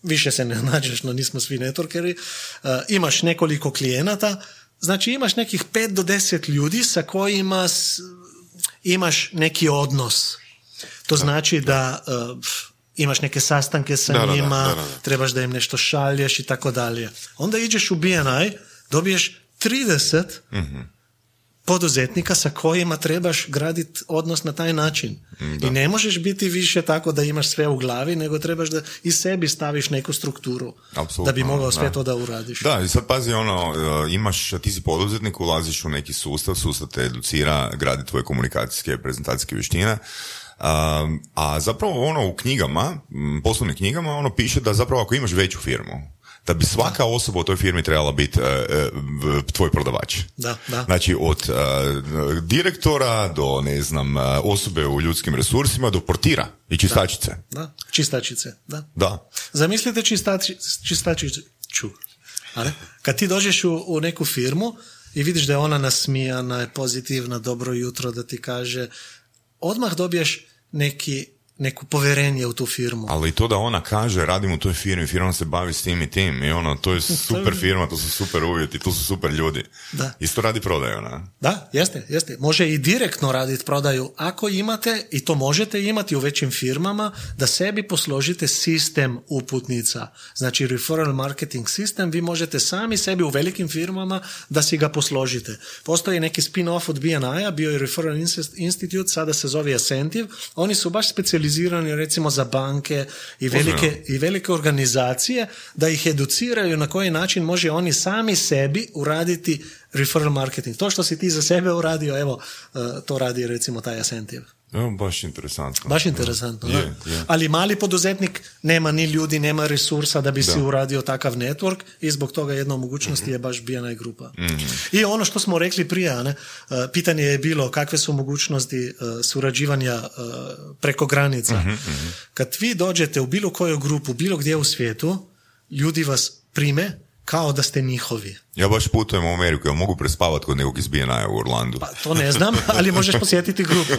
više se ne nađeš, no nismo svi networkeri, uh, imaš nekoliko klijenata, znači imaš nekih 5 do 10 ljudi sa kojima imaš neki odnos. To znači da uh, imaš neke sastanke sa Da, njima, trebaš da im nešto šalješ i tako dalje. Onda ideš u BNI, dobiješ 30 poduzetnika sa kojima trebaš graditi odnos na taj način. I ne možeš biti više tako da imaš sve u glavi, nego trebaš da i sebi staviš neku strukturu Apsolutno, da bi mogao sve da. to da uradiš. Da, i sad pazi ono, e, imaš, ti si poduzetnik, ulaziš u neki sustav, sustav te educira, gradi tvoje komunikacijske, prezentacijske vještine, a zapravo ono u knjigama, poslovnim knjigama, ono piše da zapravo ako imaš veću firmu, da bi svaka osoba u toj firmi trebala biti e, e, v- tvoj prodavač. Da, da. Znači od e, direktora do, ne znam, e, osobe u ljudskim resursima do portira i čistačice. Da, čistačice, da. Da. Zamislite čistači, čistačiću. Kad ti dođeš u, u neku firmu i vidiš da je ona nasmijana, je pozitivna, dobro jutro da ti kaže, odmah dobiješ neki neku poverenje u tu firmu. Ali i to da ona kaže radim u toj firmi, firma se bavi s tim i tim i ono, to je super firma, to su super uvjeti, tu su super ljudi. Da. Isto radi prodaju, ona. Da, jeste, jeste. Može i direktno raditi prodaju ako imate, i to možete imati u većim firmama, da sebi posložite sistem uputnica. Znači referral marketing sistem, vi možete sami sebi u velikim firmama da si ga posložite. Postoji neki spin-off od BNI-a, bio je Referral Institute, sada se zove Ascentive. Oni su baš specijalizirani recimo za banke i velike, i velike organizacije da ih educiraju na koji način može oni sami sebi uraditi referral marketing. To što si ti za sebe uradio, evo, eh, to radi recimo taj Ascentive. Evo, baš interesantno. Baš interesantno, Je, da. je. Ali mali poduzetnik nema ni ljudi, nema resursa da bi si uradio takav network i zbog toga jedna od mogućnosti je baš BNI grupa. I ono što smo rekli prije, ne, uh, pitanje je bilo kakve su mogućnosti uh, surađivanja uh, preko granica. Kad vi dođete u bilo koju grupu, bilo gdje u svijetu, ljudi vas prime kao da ste njihovi. Ja baš putujem u Ameriku, ja mogu prespavati kod nekog iz BNI-a u Orlandu. Pa to ne znam, ali možeš posjetiti grupu.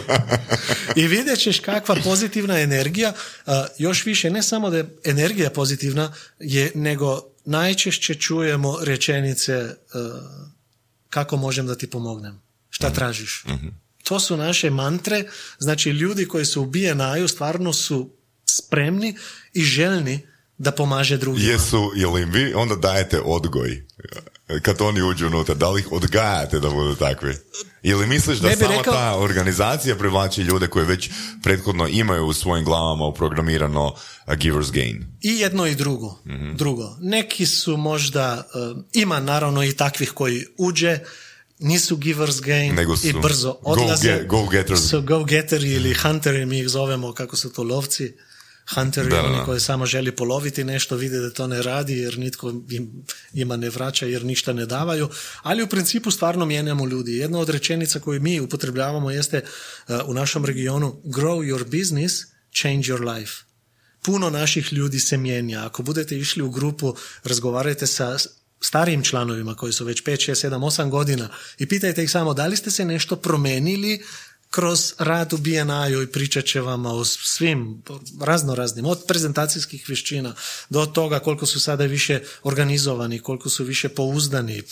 I vidjet ćeš kakva pozitivna energija, još više ne samo da je energija pozitivna, je, nego najčešće čujemo rečenice kako možem da ti pomognem, šta tražiš. To su naše mantre, znači ljudi koji su u BNI-u stvarno su spremni i željni da pomaže drugima. Jesu, jel im vi onda dajete odgoj? Kad oni uđu unutra, da li ih odgajate da budu takvi? Ili misliš da sama rekao- ta organizacija privlači ljude koji već prethodno imaju u svojim glavama uprogramirano a giver's gain? I jedno i drugo. Mhm. Drugo. Neki su možda, uh, ima naravno i takvih koji uđe, nisu givers gain Nego i su brzo go odlaze. ge- go-getters. Su go-getteri ili hunteri, mi ih zovemo, kako su to lovci. Hunteri, Da, oni koji samo želi poloviti nešto, vide da to ne radi jer nitko im, njima ne vraća jer ništa ne davaju. Ali u principu stvarno mijenjamo ljudi. Jedna od rečenica koju mi upotrebljavamo jeste uh, u našem regionu grow your business, change your life puno naših ljudi se mijenja. Ako budete išli u grupu, razgovarajte sa starijim članovima koji su već 5, 6, 7, 8 godina i pitajte ih samo da li ste se nešto promenili kroz rad u BNI-u i pričat će vam o svim razno raznim, od prezentacijskih vješćina do toga koliko su sada više organizovani, koliko su više pouzdani,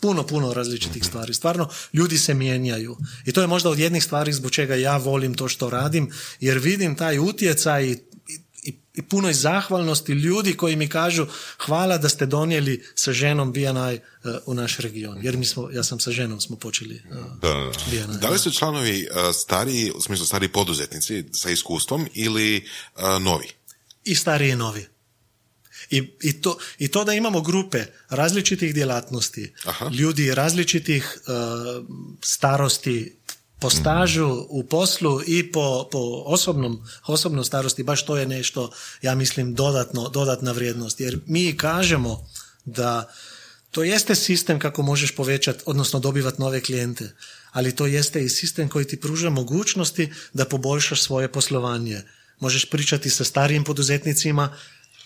puno, puno različitih stvari. Stvarno, ljudi se mijenjaju. I to je možda od jednih stvari zbog čega ja volim to što radim, jer vidim taj utjecaj i, i, punoj zahvalnosti ljudi koji mi kažu hvala da ste donijeli sa ženom BNI uh, u naš region. Jer mi smo, ja sam sa ženom smo počeli uh, Da, da, da. BNI. Da li su članovi uh, stariji, u smislu stariji poduzetnici sa iskustvom ili uh, novi? i stariji i novi. I, i, to, I to da imamo grupe različitih djelatnosti, Aha. ljudi različitih uh, starosti, po stažu u poslu i po, po osobnom, osobnom starosti, baš to je nešto, ja mislim, dodatno, dodatna vrijednost. Jer mi kažemo da to jeste sistem kako možeš povećati, odnosno dobivati nove klijente, ali to jeste i sistem koji ti pruža mogućnosti da poboljšaš svoje poslovanje. Možeš pričati sa starijim poduzetnicima,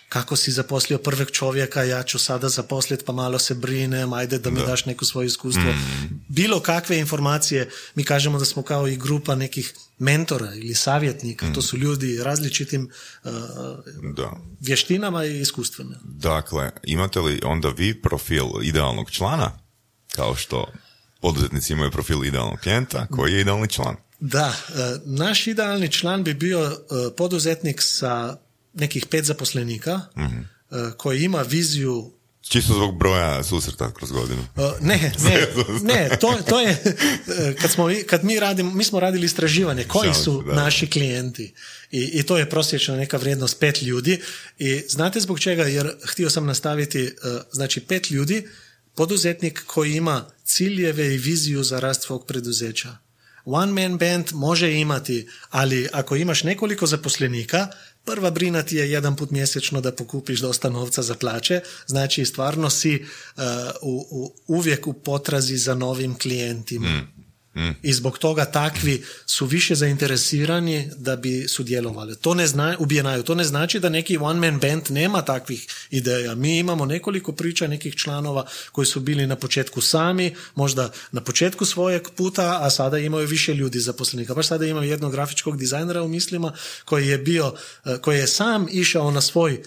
kako si zaposlio prvog čovjeka, ja ću sada zaposliti pa malo se brinem, ajde da mi daš neko svoje iskustvo. Bilo kakve informacije, mi kažemo da smo kao i grupa nekih mentora ili savjetnika, to su ljudi različitim uh, Da. vještinama i iskustvima. Dakle, imate li onda vi profil idealnog člana, kao što poduzetnici imaju profil idealnog klijenta, koji je idealni član? Da, e, naš idealni član bi bio e, poduzetnik sa nekih pet zaposlenika e, koji ima viziju Čisto zbog broja susreta kroz godinu. E, Ne, ne, ne, to, to je, e, kad, smo, kad mi radimo, mi smo radili istraživanje koji su da. naši klijenti I, i to je prosječna neka vrijednost pet ljudi i znate zbog čega, jer htio sam nastaviti, znači pet ljudi, poduzetnik koji ima ciljeve i viziju za rast svog preduzeća. One man band može imati, ali ako imaš nekoliko zaposlenika, prva brina ti je jedan put mjesečno da pokupiš dosta novca za plaće, znači stvarno si uh, u, u, uvijek u potrazi za novim klijentima. I zbog toga takvi su više zainteresirani da bi sudjelovali. To ne zna, ubijenaju. To ne znači da neki one man band nema takvih ideja. Mi imamo nekoliko priča nekih članova koji su bili na početku sami, možda na početku svojeg puta, a sada imaju više ljudi zaposlenika. Baš sada imam jednog grafičkog dizajnera u mislima koji je bio, eh, koji je sam išao na svoj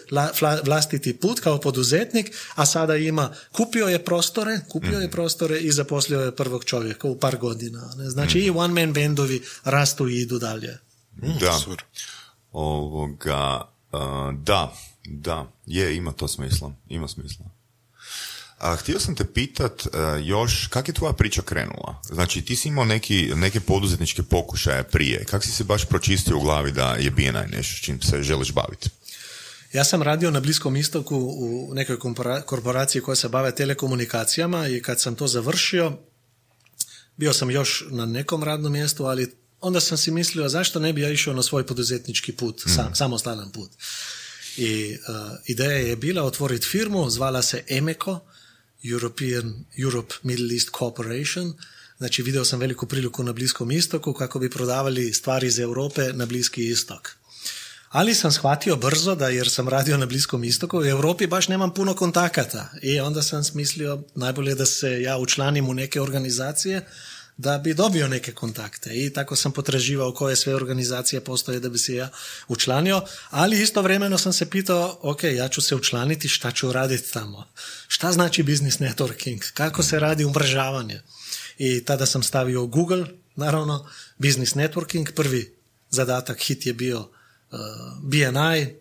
vlastiti put kao poduzetnik, a sada ima, kupio je prostore, kupio je prostore i zaposlio je prvog čovjeka u par godina. Ne? Znači i one man bandovi rastu i idu dalje. Da. super. Ovoga, a, da, da, je, ima to smisla, ima smisla. A, htio sam te pitat a, još, kak je tvoja priča krenula? Znači, ti si imao neki, neke poduzetničke pokušaje prije. Kak si se baš pročistio u glavi da je BNI nešto s čim se želiš baviti? Ja sam radio na Bliskom istoku u nekoj korporaciji koja se bave telekomunikacijama i kad sam to završio, bio sam još na nekom radnom mjestu, ali onda sam si mislio zašto ne bi ja išao na svoj poduzetnički put, sam, samostalan put. I uh, ideja je bila otvoriti firmu, zvala se EMECO, European, Europe Middle East Corporation. Znači vidio sam veliku priliku na Bliskom istoku kako bi prodavali stvari iz Europe na Bliski istok. Ali sam shvatio brzo da jer sam radio na Bliskom istoku, u Europi baš nemam puno kontakata. I onda sam smislio najbolje da se ja učlanim u neke organizacije da bi dobio neke kontakte. I tako sam potraživao koje sve organizacije postoje da bi se ja učlanio, ali istovremeno sam se pitao, ok, ja ću se učlaniti, šta ću raditi tamo? Šta znači business networking? Kako se radi umrežavanje? I tada sam stavio Google, naravno, business networking, prvi zadatak hit je bio uh, BNI,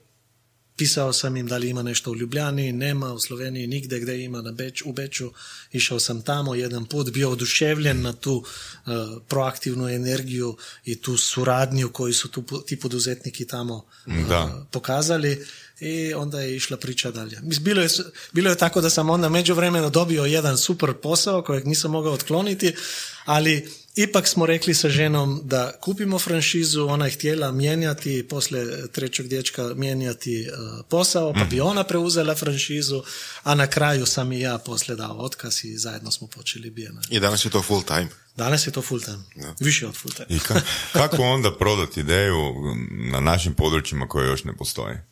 pisao sam im da li ima nešto u Ljubljani, nema, u Sloveniji nigde gdje ima na Beč, u Beču, išao sam tamo jedan put, bio oduševljen na tu uh, proaktivnu energiju i tu suradnju koju su tu, ti poduzetniki tamo uh, Da. pokazali i onda je išla priča dalje. Bilo je, bilo je tako da sam onda međuvremeno dobio jedan super posao kojeg nisam mogao otkloniti, ali ipak smo rekli sa ženom da kupimo franšizu, ona je htjela mijenjati, poslije trećeg dječka mijenjati e, posao, pa bi ona preuzela franšizu, a na kraju sam i ja poslije dao otkaz i zajedno smo počeli bijena. I danas je to full time. Danas je to full time, više od full time. I ka- kako onda prodati ideju na našim područjima koje još ne postoje?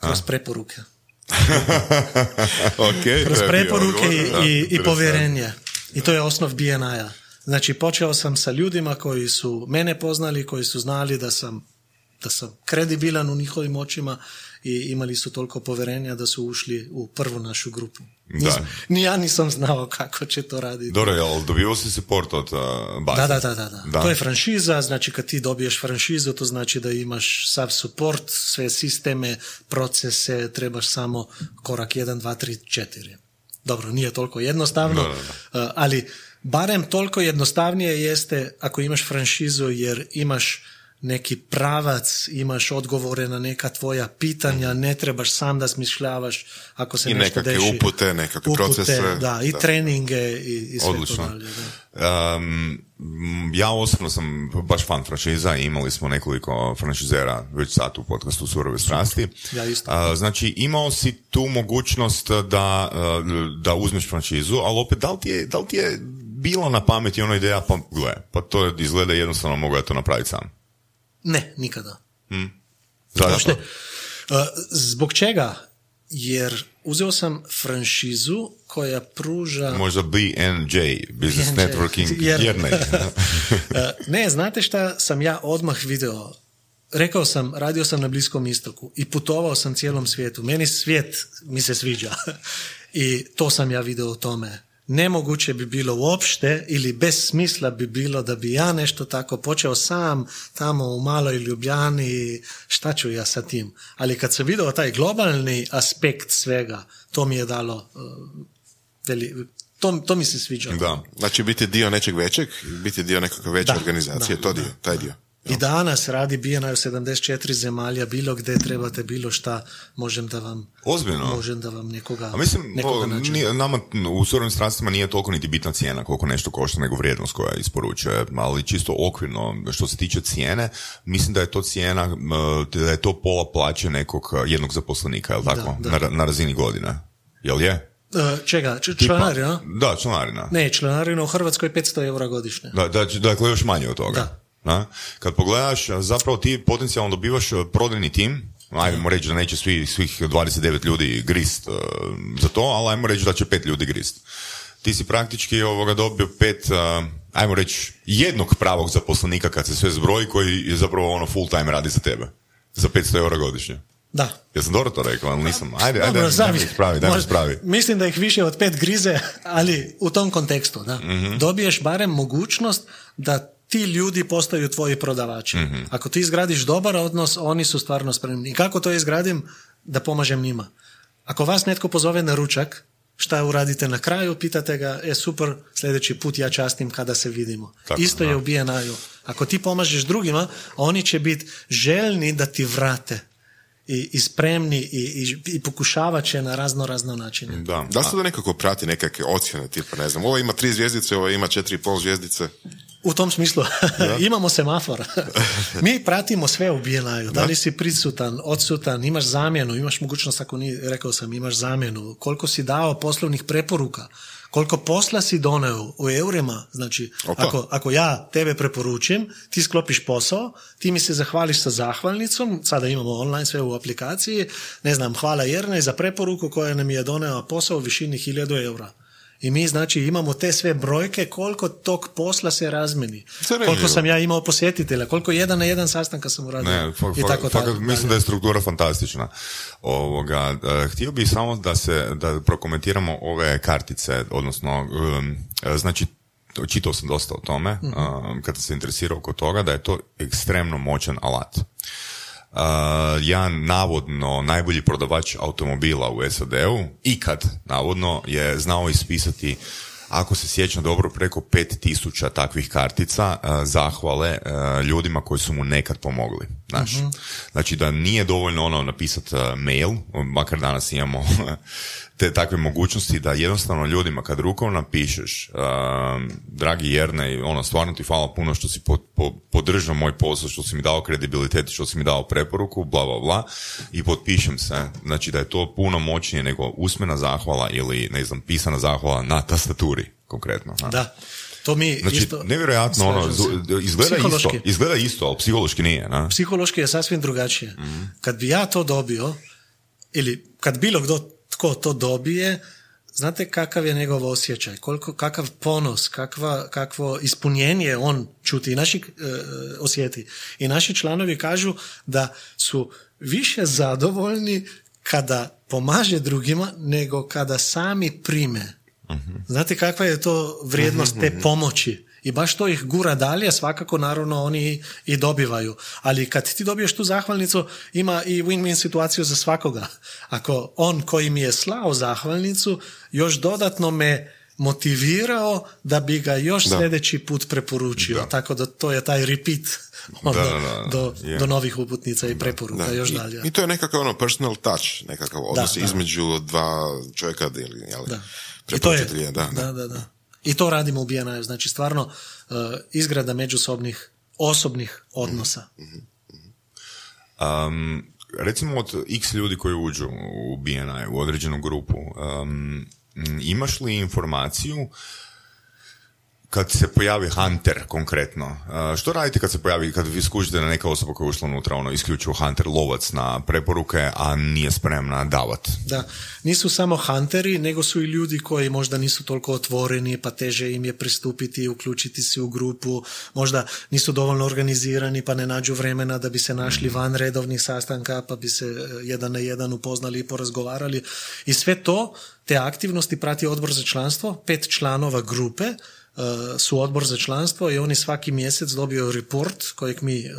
Kroz preporuke. ok, kroz preporuke i, da, i, i povjerenje. I to je osnov BNI-a. Znači, počeo sam sa ljudima koji su mene poznali, koji su znali da sam, da sam kredibilan u njihovim očima i imali su toliko povjerenja da su ušli u prvu našu grupu. Nisam- ni ja nisam znao kako će to raditi. Dobro, jel dobivao si support od uh, baze? Da, da, da, da, da. To je franšiza, znači kad ti dobiješ franšizu, to znači da imaš sav support, sve sisteme, procese, trebaš samo korak 1, 2, 3, 4. Dobro, nije toliko jednostavno, Da, da, uh, ali barem toliko jednostavnije jeste ako imaš franšizu jer imaš neki pravac, imaš odgovore na neka tvoja pitanja, ne trebaš sam da smišljavaš ako se I nešto nekakve deši. upute, nekakve Upute, procese. Da, i Da. treninge i, i sve Odlično. to dalje. Da. Um, ja osobno sam baš fan franšiza i imali smo nekoliko franšizera već sad u podcastu Surove strasti. Ja isto. A, znači, imao si tu mogućnost da, a, da uzmeš franšizu, ali opet, da li ti je, da li ti je bilo na pameti ono ideja, pa gle, pa to izgleda jednostavno mogu ja to napraviti sam. Ne, nikada. Zašto? Možete, uh, zbog čega? Jer uzeo sam franšizu koja pruža... Možda BNJ, Business BNJ, Networking, jer- jer ne. Uh, ne, znate šta sam ja odmah video? Rekao sam, radio sam na Bliskom istoku i putovao sam cijelom svijetu. Meni svijet mi se sviđa. I to sam ja video o tome. Nemoguće bi bilo uopšte ili bez smisla bi bilo da bi ja nešto tako počeo sam tamo u maloj Ljubljani, šta ću ja sa tim. Ali kad sam video taj globalni aspekt svega, to mi je dalo veli, to, to mi se sviđa. da. Znači biti dio nečeg većeg, biti dio nekakve veće Da, organizacije, da, to da, dio, taj dio. I danas radi BNI u 74 zemalja, bilo gdje trebate bilo šta, možem da vam, Ozbiljno? možem da vam nekoga, A mislim, nekoga o, nađem. nije- nama u surovim strastima nije toliko niti bitna cijena koliko nešto košta nego vrijednost koja isporučuje, ali čisto okvirno što se tiče cijene, mislim da je to cijena, da je to pola plaće nekog eh, jednog zaposlenika, jel tako? da. Na, ra- na razini godine. Jel je? E, čega? Č- članarina? Da, članarina. Ne, članarina u Hrvatskoj 500 eura godišnje. Da, da, dakle, još manje od toga. Da. Da? Kad pogledaš, zapravo ti potencijalno dobivaš prodajni tim, ajmo reći da neće svi, svih 29 ljudi grist a, za to, ali ajmo reći da će pet ljudi grist. Ti si praktički ovoga dobio pet, a, ajmo reći, jednog pravog zaposlenika kad se sve zbroji koji je zapravo ono full time radi za tebe. Za 500 eura godišnje. Da. Ja sam dobro to rekao, ali nisam. Ajde, ajde, Dobro, daj mi ih. ispravi, daj mi ispravi. Mislim da ih više od pet grize, ali u tom kontekstu, da. Mhm. Dobiješ barem mogućnost da ti ljudi postaju tvoji prodavači. Mhm. Ako ti izgradiš dobar odnos, oni su stvarno spremni. I kako to izgradim? Da pomažem njima. Ako vas netko pozove na ručak, šta uradite na kraju, pitate ga, e super, sljedeći put ja častim kada se vidimo. Tako, Isto je da. u BNI-u. Ako ti pomažeš drugima, oni će biti željni da ti vrate i, i spremni i, i, i pokušavat će na razno razno načine. Da. Da se da nekako prati nekakve ocjene, tipa, ne znam, ovo ima tri zvjezdice, ovo ima četiri i pol zvjezdice. U tom smislu imamo semafor. Mi pratimo sve u BNI-u. Da li si prisutan, odsutan, imaš zamjenu, imaš mogućnost, ako ni rekao sam, imaš zamjenu, koliko si dao poslovnih preporuka, koliko posla si doneo u eurima. Znači, Opa. ako, ako ja tebe preporučim, ti sklopiš posao, ti mi se zahvališ sa zahvalnicom, sada imamo online sve u aplikaciji, ne znam, hvala Jernej za preporuku koja nam je doneo posao u višini 1000 eura. I mi znači imamo te sve brojke koliko tog posla se razmeni. Koliko sam ja imao posjetitelja, koliko jedan na jedan sastanka sam uradio. Ne, fa- I tako fakat dalje. mislim da je struktura fantastična. Ovoga, e, htio bih samo da se da prokomentiramo ove kartice, odnosno um, e, znači čitao sam dosta o tome Mhm. um, kada se interesirao oko toga da je to ekstremno moćan alat. Uh, ja navodno najbolji prodavač automobila u SAD-u ikad navodno je znao ispisati ako se sjećam dobro preko 5000 takvih kartica uh, zahvale uh, ljudima koji su mu nekad pomogli znaš. znači da nije dovoljno ono napisati uh, mail makar danas imamo te takve mogućnosti da jednostavno ljudima kad rukom napišeš um, dragi Jernej, ono stvarno ti hvala puno što si po, po- podržao moj posao, što si mi dao kredibilitet, što si mi dao preporuku, bla bla bla i potpišem se, znači da je to puno moćnije nego usmena zahvala ili ne znam, pisana zahvala na tastaturi konkretno. a. Da. To mi Znači, isto... nevjerojatno ono, izgleda isto, izgleda isto, ali psihološki nije, na? Psihološki je sasvim drugačije. Mhm. Kad bi ja to dobio, ili kad bilo kdo tko to dobije, znate kakav je njegov osjećaj, koliko, kakav ponos, kakva, kakvo ispunjenje on čuti i naši e, osjeti. I naši članovi kažu da su više zadovoljni kada pomaže drugima nego kada sami prime. Znate kakva je to vrijednost te pomoći? I baš to ih gura dalje, svakako naravno oni i dobivaju. Ali kad ti dobiješ tu zahvalnicu, ima i win-win situaciju za svakoga. Ako on koji mi je slao zahvalnicu, još dodatno me motivirao da bi ga još Da. sljedeći put preporučio. Da. Tako da to je taj repeat onda, Da, da, da. do, Je. do novih uputnica i preporuka Da. još I, dalje. I to je nekakav ono personal touch, nekakav odnos da. između dva čovjeka ili jel, Da. I to je, preporučitelja, da, da. da, da, da. I to radimo u BNI, znači stvarno uh, izgrada međusobnih osobnih odnosa. Um, recimo od x ljudi koji uđu u BNI, u određenu grupu, um, imaš li informaciju kad se pojavi hunter konkretno, uh, što radite kad se pojavi, kad vi skužite da neka osoba koja je ušla unutra, ono, isključivo hunter, lovac na preporuke, a nije spremna davat? Da, nisu samo hunteri, nego su i ljudi koji možda nisu toliko otvoreni, pa teže im je pristupiti i uključiti se u grupu, možda nisu dovoljno organizirani, pa ne nađu vremena da bi se našli van redovnih sastanka, pa bi se e, jedan na jedan upoznali i porazgovarali. I sve to, te aktivnosti prati odbor za članstvo, pet članova grupe, su odbor za članstvo i oni svaki mjesec dobiju report kojeg mi e,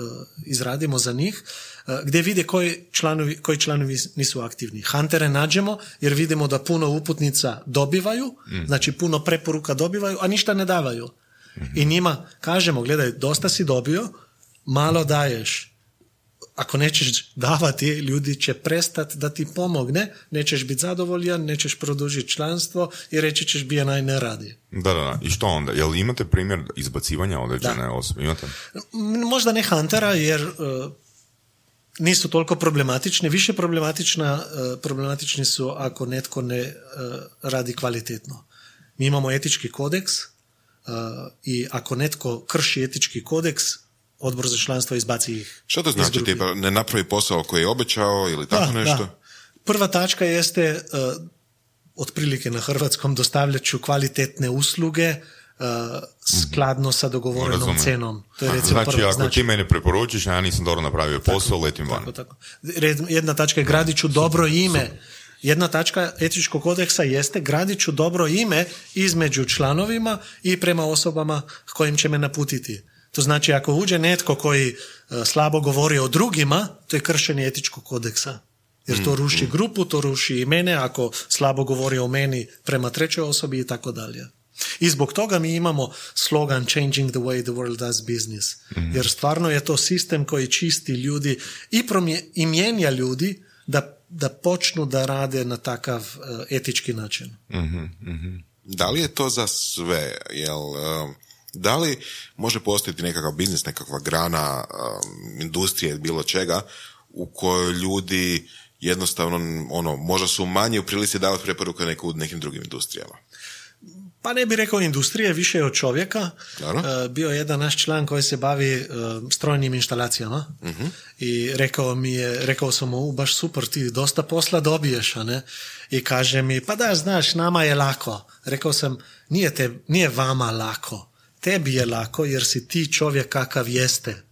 izradimo za njih e, gdje vide koji članovi, koji članovi nisu aktivni. Huntere nađemo jer vidimo da puno uputnica dobivaju, znači puno preporuka dobivaju, a ništa ne davaju. I njima kažemo, gledaj, dosta si dobio, malo daješ. Ako nećeš davati, ljudi će prestati da ti pomogne, nećeš biti zadovoljan, nećeš produžiti članstvo i reći ćeš BNI ne radi. Da, da, da. I što onda? Jel imate primjer izbacivanja određene osobe? Imate? Možda ne Huntera, jer e, nisu toliko problematični. Više problematična, e, problematični su ako netko ne e, radi kvalitetno. Mi imamo etički kodeks i ako netko krši etički kodeks, odbor za članstvo izbaci ih. Što to znači? Tipa, ne napravi posao koji je obećao ili tako Da, nešto? da. Prva tačka jeste uh, otprilike na hrvatskom dostavljat ću kvalitetne usluge uh, skladno sa dogovorenom Razumijem. cenom. To je recimo Znači, prva. ako ti mene preporučiš, ja nisam dobro napravio posao, letim van. Tako, tako. Jedna tačka je gradit ću dobro ime. Jedna tačka etičkog kodeksa jeste gradit ću dobro ime između članovima i prema osobama kojim će me naputiti. To znači ako uđe netko koji e, slabo govori o drugima, to je kršenje etičkog kodeksa. Jer to ruši grupu, to ruši i mene, ako slabo govori o meni prema trećoj osobi i tako dalje. I zbog toga mi imamo slogan Changing the way the world does business. Jer stvarno je to sistem koji čisti ljudi i, promje, i mijenja ljudi da, da počnu da rade na takav e, etički način. Da li je to za sve? Jel, um, da li može postojati nekakav biznis, nekakva grana um, industrije, bilo čega, u kojoj ljudi jednostavno, ono, možda su manje u prilici davati preporuke nego u nekim drugim industrijama? Pa ne bi rekao industrije, više je od čovjeka. Naravno. E, bio je jedan naš član koji se bavi e, strojnim instalacijama i rekao mi je, rekao sam mu, "U, baš super, ti dosta posla dobiješ, a ne? I kaže mi, pa da, znaš, nama je lako. Rekao sam, nije, te, nije vama lako. Tebi je lako jer si ti čovjek kakav jeste.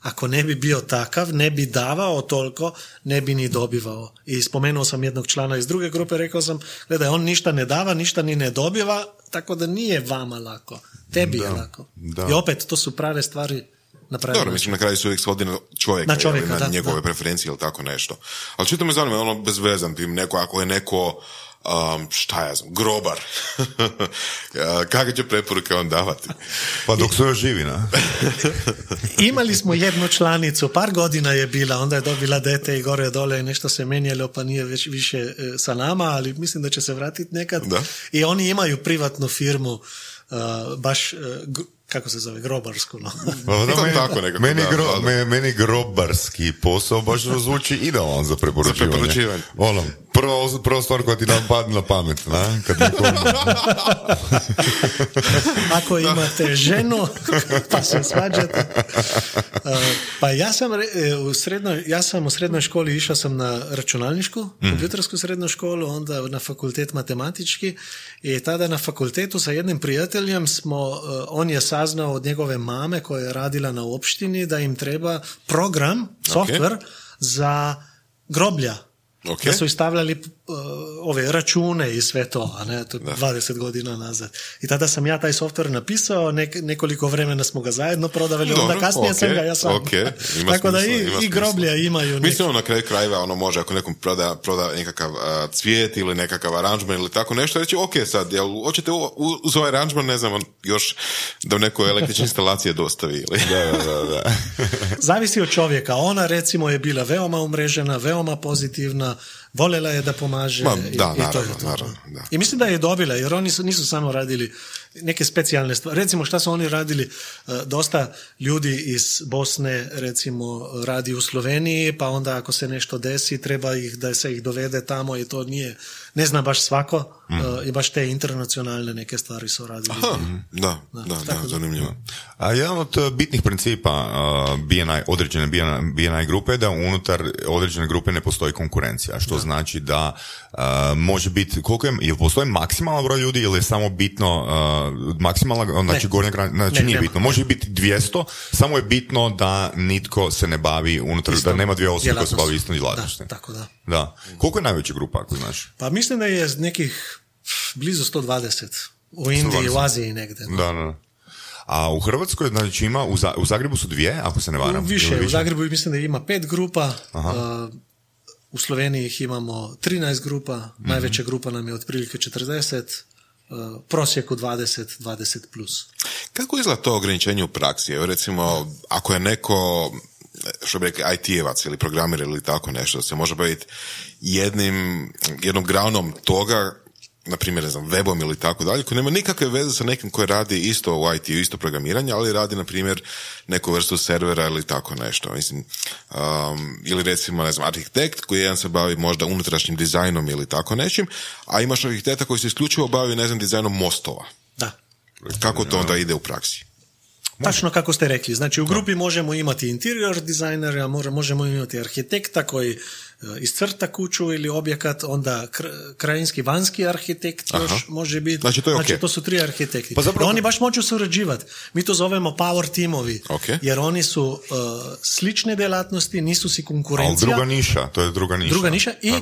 Ako ne bi bio takav, ne bi davao toliko, ne bi ni dobivao. I spomenuo sam jednog člana iz druge grupe, rekao sam, gledaj, on ništa ne dava, ništa ni ne dobiva, tako da nije vama lako. Tebi je lako. da. I opet, to su prave stvari na pravi Dobro, mislim, na kraju se uvijek svodi na čovjeka, Na jel, čovjeka, na da, njegove da. preferencije ili tako nešto. Ali čito me zanima, ono, bezvezan, tim neko, ako je neko, um, šta ja znam, grobar, kakve će preporuke on davati? Pa dok su još živi, na? Imali smo jednu članicu, par godina je bila, onda je dobila dete i gore dole i nešto se menjalo pa nije već više e, sa nama, ali mislim da će se vratiti nekad. Da. I oni imaju privatnu firmu, e, baš, gr- kako se zove, grobarsku. No. Pa da, To meni, tako nekako, meni, da, gro- da. meni grobarski posao baš zvuči idealan za preporučivanje. Za preporučivanje. Ono, prva, prva stvar koja ti nam padne na pamet, na? Kad Ako imate ženu, pa se svađate. Uh, Pa ja sam, e, u srednjoj, ja sam u srednjoj školi išao sam na računalnišku, kompjutersku srednju školu, onda na fakultet matematički i tada na fakultetu sa jednim prijateljem smo, uh, on je saznao od njegove mame koja je radila na opštini da im treba program, software za groblja. Ok. Da su istavljali uh, ove račune i sve to, a ne to 20 godina nazad. I tada sam ja taj software napisao, nek- nekoliko vremena smo ga zajedno prodavali, onda kasnije sam ok, ga ja sam. ok, ima Tako da smisla, i, ima i smisla. groblja imaju neki. Mislim, na kraju krajeva, ono može, ako nekom proda, proda nekakav a, cvijet ili nekakav aranžman ili tako nešto, reći, ok, sad, jel, hoćete u, u- uz ovaj aranžman, ne znam, on još da neko električne instalacije dostavi ili... da, da, da, da. Zavisi od čovjeka. Ona recimo je bila veoma umrežena, veoma pozitivna, voljela je da pomaže. Ma, i- da, i, to je naravno, to. naravno, da. I mislim da je dobila, jer oni su, nisu samo radili neke specijalne stvari. Recimo šta su oni radili, e, dosta ljudi iz Bosne recimo radi u Sloveniji, pa onda ako se nešto desi, treba ih da se ih dovede tamo i to nije, ne zna baš svako e, i baš te internacionalne neke stvari su radili. Ha, da, da, da, zanimljivo. A jedan od uh, bitnih principa BNI, određene BNI, BNI grupe je da unutar određene grupe ne postoji konkurencija, što znači da može biti, koliko je, jel postoji maksimalan broj ljudi ili je samo bitno uh, maksimalna, znači Ne. gornja granica, znači Ne, nije nema. bitno, može biti 200, samo je bitno da nitko se ne bavi unutar, da Istom nema dvije osobe koje se bavi istom djelatnosti. Da, tako da. Da. Koliko je najveća grupa, ako znaš? Pa mislim da je nekih blizu 120 u Indiji, u 120. Aziji negdje. Da, da. A u Hrvatskoj, znači ima, u, u Zagrebu su dvije, ako se ne varam. Više, Ili u Zagrebu mislim da ima pet grupa, a, u Sloveniji ih imamo 13 grupa, Mhm. najveća grupa nam je otprilike 40, a, prosjeku 20, 20 plus. Kako izgleda to ograničenje u praksi? Evo recimo, ako je neko, što bi rekli, IT-evac ili programer ili tako nešto, se može baviti jednim, jednom granom toga na primjer, ne znam, webom ili tako dalje, koji nema nikakve veze sa nekim koji radi isto u IT, isto programiranje, ali radi, na primjer, neku vrstu servera ili tako nešto. Mislim, um, ili recimo, ne znam, arhitekt koji jedan se bavi možda unutrašnjim dizajnom ili tako nečim, a imaš arhitekta koji se isključivo bavi, ne znam, dizajnom mostova. Da. Kako to onda ide u praksi? Tačno kako ste rekli. Znači u grupi možemo imati interior dizajnera, možemo imati arhitekta koji iscrta kuću ili objekat, onda krajinski vanjski arhitekt još može biti. Znači to, je znači, to su tri arhitekti. Pa zapravo... Oni baš moću surađivati. Mi to zovemo power teamovi. Jer oni su uh, slične djelatnosti, nisu si konkurencija. Ali druga niša, to je druga niša. Druga niša i,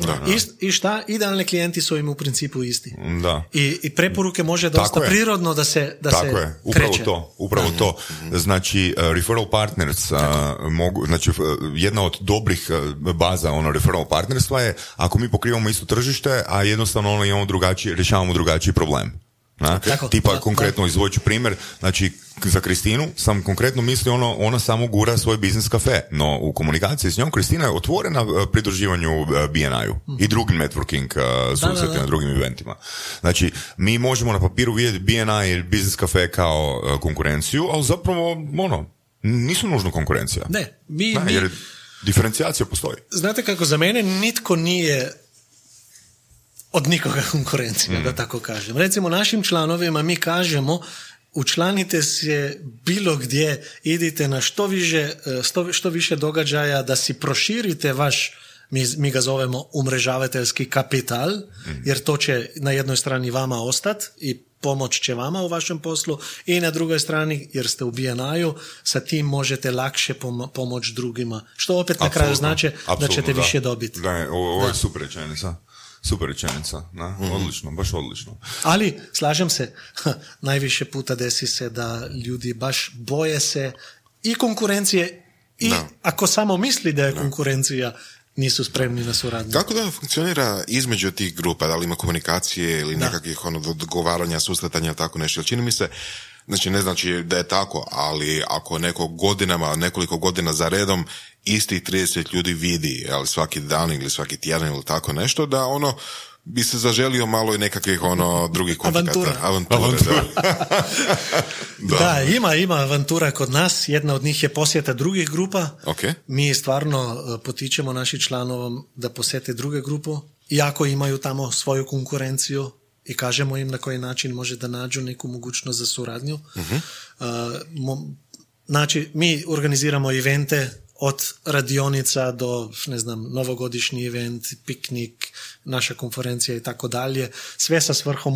i, šta? Idealni klijenti su im u principu isti. Da. I, i preporuke može dosta prirodno da se da Tako se je. Upravo to. Upravo to. Znači, uh, referral partners uh, mogu, znači, jedna od dobrih baza ono referral partnerstva je ako mi pokrivamo isto tržište, a jednostavno ono imamo drugačiji, rješavamo drugačiji problem. Na? Tipa, konkretno izvoću primjer, znači za Kristinu sam konkretno mislio ono, ona samo gura svoj biznis kafe, no u komunikaciji s njom Kristina je otvorena e, pridruživanju e, BNI-u mm. i drugim networking uh, susretima, drugim eventima. Znači, mi možemo na papiru vidjeti BNI i biznis kafe kao konkurenciju, ali zapravo, ono, nisu nužno konkurencija. Ne, mi, mi, jer Diferencijacija postoji. Znate kako za mene nitko nije od nikoga konkurencija, da mm. tako kažem. Recimo našim članovima mi kažemo učlanite se bilo gdje, idite na što više, e, što više događaja da si proširite vaš mi, mi ga zovemo umrežavateljski kapital, mm. jer to će na jednoj strani vama ostati i pomoć će vama u vašem poslu i na drugoj strani, jer ste u BNI-u, sa tim možete lakše pom- pomoć drugima. Što opet na kraju znači da ćete više dobiti. Da, ovo, je super rečenica. Super rečenica, na, mhm. odlično, baš odlično. Ali, slažem se, najviše puta desi se da ljudi baš boje se i konkurencije i ako samo misli da je konkurencija, nisu spremni na suradnju. Kako da funkcionira između tih grupa? Da li ima komunikacije ili nekakvih ono, dogovaranja, susretanja, tako nešto? Čini mi se, znači ne znači da je tako, ali ako neko godinama, nekoliko godina za redom istih 30 ljudi vidi, ali svaki dan ili svaki tjedan ili tako nešto, da ono, bi se zaželio malo i nekakvih ono drugih kontakata. Avantura. Avantura, Da. da. ima, ima avantura kod nas. Jedna od njih je posjeta drugih grupa. Okay. Mi stvarno e, potičemo naši članovom da posjete druge grupu. Iako imaju tamo svoju konkurenciju i kažemo im na koji način može da nađu neku mogućnost za suradnju. uh znači, mi organiziramo evente od radionica do, ne znam, novogodišnji event, piknik, naša konferencija i tako dalje, sve sa svrhom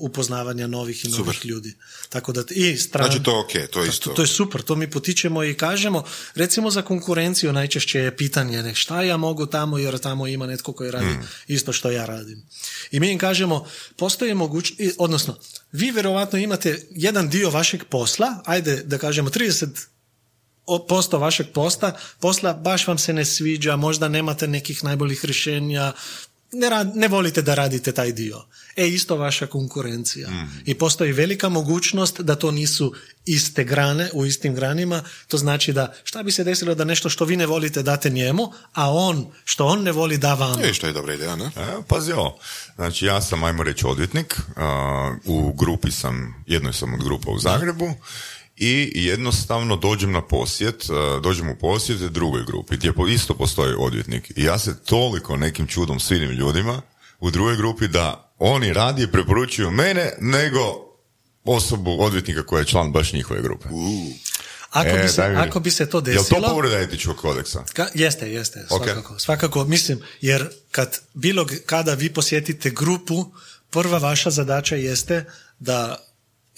upoznavanja novih i novih ljudi. Tako da i stran... Znači to ok, to je isto. To, je super, to mi potičemo i kažemo, recimo za konkurenciju najčešće je pitanje ne, šta ja mogu tamo jer tamo ima netko koji radi hmm. isto što ja radim. I mi im kažemo, postoji mogućnost, odnosno, vi vjerovatno imate jedan dio vašeg posla, ajde da kažemo 30 posto vašeg posta, posla baš vam se ne sviđa, možda nemate nekih najboljih rješenja, ne, ne volite da radite taj dio. E, isto vaša konkurencija. Mhm. I postoji velika mogućnost da to nisu iste grane, u istim granima. To znači da šta bi se desilo da nešto što vi ne volite date njemu, a on što on ne voli da vam. E, što je dobra ideja, ne? E, pazi ovo. Znači, ja sam, ajmo reći, odvjetnik. u grupi sam, jednoj sam od grupa u Zagrebu i jednostavno dođem na posjet, e, dođem u posjet drugoj grupi gdje isto postoji odvjetnik i ja se toliko nekim čudom svidim ljudima u drugoj grupi da oni radije preporučuju mene nego osobu odvjetnika koja je član baš njihove grupe. Ako, e, bi se, ako bi se to desilo... Je to povreda etičkog kodeksa? Ka, jeste, jeste, svakako. Svakako, mislim, jer kad bilo kada vi posjetite grupu, prva vaša zadaća jeste da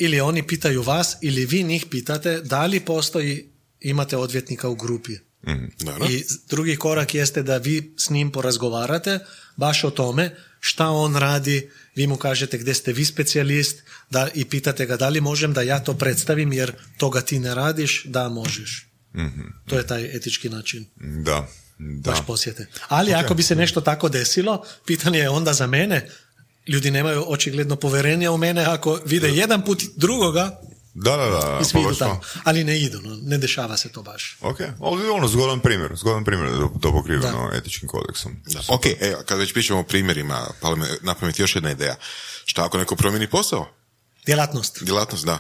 ili oni pitaju vas ili vi njih pitate da li postoji, imate odvjetnika u grupi. Mm, I drugi korak jeste da vi s njim porazgovarate baš o tome šta on radi, vi mu kažete gdje ste vi specijalist da, i pitate ga da li možem da ja to predstavim jer toga ti ne radiš, da možeš. mm To je taj etički način. Da. Da. Baš posjete. Ali ako bi se nešto tako desilo, pitanje je onda za mene, ljudi nemaju očigledno poverenja u mene ako vide jedan put drugoga Da, da, da. I svi pa idu baš tamo. to. Ali ne idu, no, ne dešava se to baš. Ok, ali ono, zgodan primjer, zgodan primjer da je to pokriveno Da. etičkim kodeksom. Da. Ok, evo, kad već pričamo o primjerima, pala me na pamet još jedna ideja. Šta ako neko promijeni posao? Djelatnost. Djelatnost, da.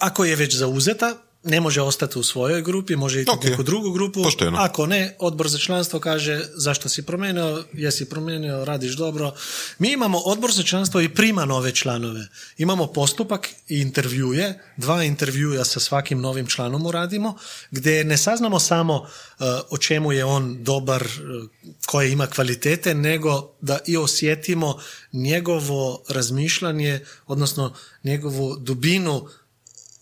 Ako je već zauzeta, ne može ostati u svojoj grupi, može ići Ok. u neku drugu grupu. Pošteno. Ako ne, odbor za članstvo kaže zašto si promijenio, jesi promijenio, radiš dobro. Mi imamo odbor za članstvo i prima nove članove. Imamo postupak i intervjuje, dva intervjuja sa svakim novim članom uradimo, gdje ne saznamo samo uh, o čemu je on dobar, uh, koje ima kvalitete, nego da i osjetimo njegovo razmišljanje, odnosno njegovu dubinu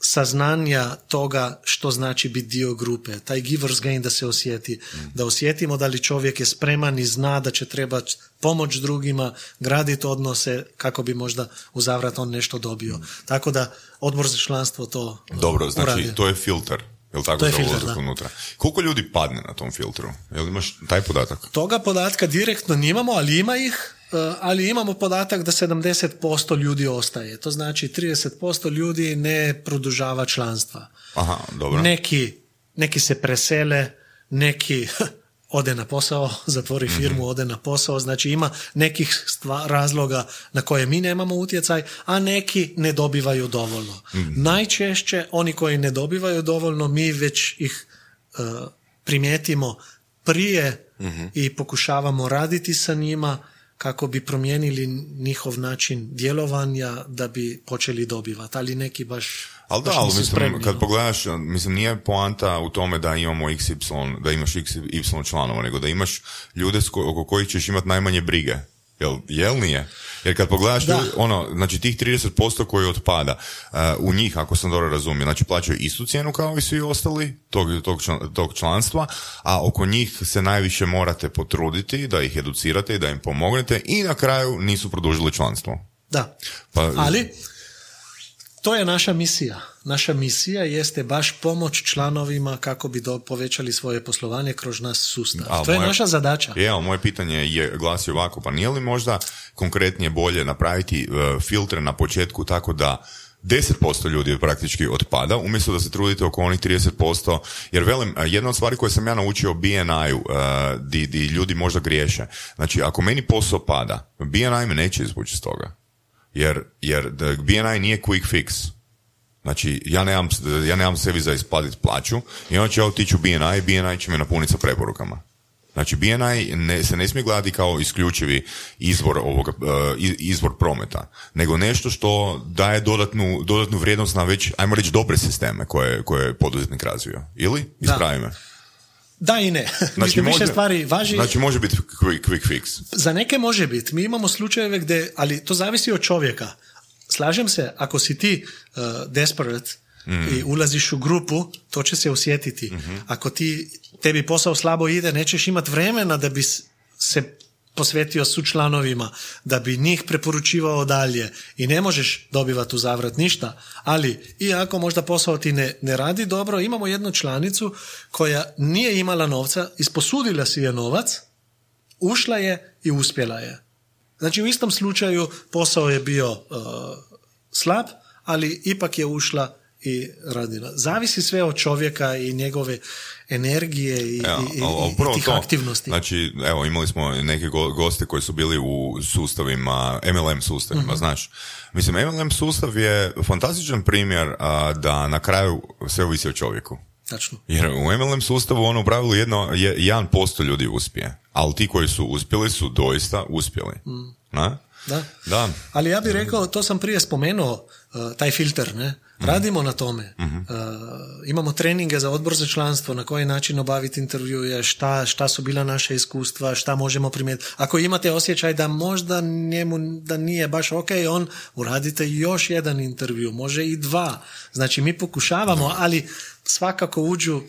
saznanja toga što znači biti dio grupe. Taj givers gain da se osjeti. Da osjetimo da li čovjek je spreman i zna da će trebati pomoć drugima, graditi odnose kako bi možda u zavrat on nešto dobio. Tako da odbor za članstvo to Dobro, znači uradi. to je filter. Jel tako To je za filter, ulazak da. unutra? Koliko ljudi padne na tom filtru? Jel imaš taj podatak? Toga podatka direktno nemamo, ali ima ih, eh, ali imamo podatak da 70% ljudi ostaje. To znači 30% ljudi ne produžava članstva. Aha, dobro. Neki, neki se presele, neki ode na posao, zatvori Mhm. firmu, ode na posao, znači ima nekih stva- razloga na koje mi nemamo utjecaj, a neki ne dobivaju dovoljno. Mhm. Najčešće oni koji ne dobivaju dovoljno, mi već ih uh, primijetimo prije Mhm. i pokušavamo raditi sa njima kako bi promijenili njihov način djelovanja da bi počeli dobivati, ali neki baš, Ali da, ali mislim, spremni, kad no. pogledaš, mislim, nije poanta u tome da imamo XY, da imaš XY članova, nego da imaš ljude oko kojih ćeš imati najmanje brige. Jel, jel nije? Jer kad pogledaš, Da. ljudi, ono, znači tih 30% koji otpada, uh, u njih, ako sam dobro razumio, znači plaćaju istu cijenu kao i svi ostali tog, tog, član- tog članstva, a oko njih se najviše morate potruditi da ih educirate i da im pomognete i na kraju nisu produžili članstvo. Da. Pa- Ali to je naša misija. Naša misija jeste baš pomoć članovima kako bi do, povećali svoje poslovanje kroz naš sustav. A, to je moje- naša zadaća. Ali moje pitanje je glasi ovako, pa nije li možda konkretnije bolje napraviti e, filtre na početku tako da 10% ljudi praktički otpada, umjesto da se trudite oko onih 30%, jer velim, e, jedna od stvari koje sam ja naučio o BNI-u, e, di, di ljudi možda griješe, znači ako meni posao pada, BNI me neće izvući iz toga, jer, jer da BNI nije quick fix, Znači, ja nemam, ja nemam sebi za isplatiti plaću i onda ću ja otići u BNI BNI će me napuniti sa preporukama. Znači, BNI ne, se ne smije gledati kao isključivi izvor, ovoga, e, iz- izvor prometa, nego nešto što daje dodatnu, dodatnu vrijednost na već, ajmo reći, dobre sisteme koje, koje je poduzetnik razvio. Ili? Ispravi me. Da i ne. Znači, Mislim, više može- stvari važi. Znači, može biti quick, quick fix. Za neke može biti. Mi imamo slučajeve gdje, ali to zavisi od čovjeka. Slažem se, ako si ti uh, desperate i ulaziš u grupu, to će se osjetiti. Ako ti, tebi posao slabo ide, nećeš imati vremena da bi se posvetio su članovima, da bi njih preporučivao dalje i ne možeš dobivati u zavrat ništa, ali iako možda posao ti ne, ne radi dobro, imamo jednu članicu koja nije imala novca, isposudila si je novac, ušla je i uspjela je. Znači u istom slučaju posao je bio uh, slab, ali ipak je ušla i radila. Zavisi sve od čovjeka i njegove energije i, Evo, i, i, tih to, aktivnosti. Znači, evo, imali smo neke go- goste koji su bili u sustavima, MLM sustavima, Mhm. znaš. Mislim, MLM sustav je fantastičan primjer a, da na kraju sve ovisi o čovjeku. Tačno. Jer u MLM sustavu ono u pravilu jedno, je, 1% ljudi uspije. Ali ti koji su uspjeli su doista uspjeli. Na? Mm. Da. Da. Ali ja bih rekao, to sam prije spomenuo, uh, taj filter, ne? Radimo na tome. Uh, imamo treninge za odbor za članstvo, na koji način obaviti intervjuje, šta, šta su bila naša iskustva, šta možemo primijetiti. Ako imate osjećaj da možda njemu da nije baš ok, on uradite još jedan intervju, može i dva. Znači mi pokušavamo, ali svakako uđu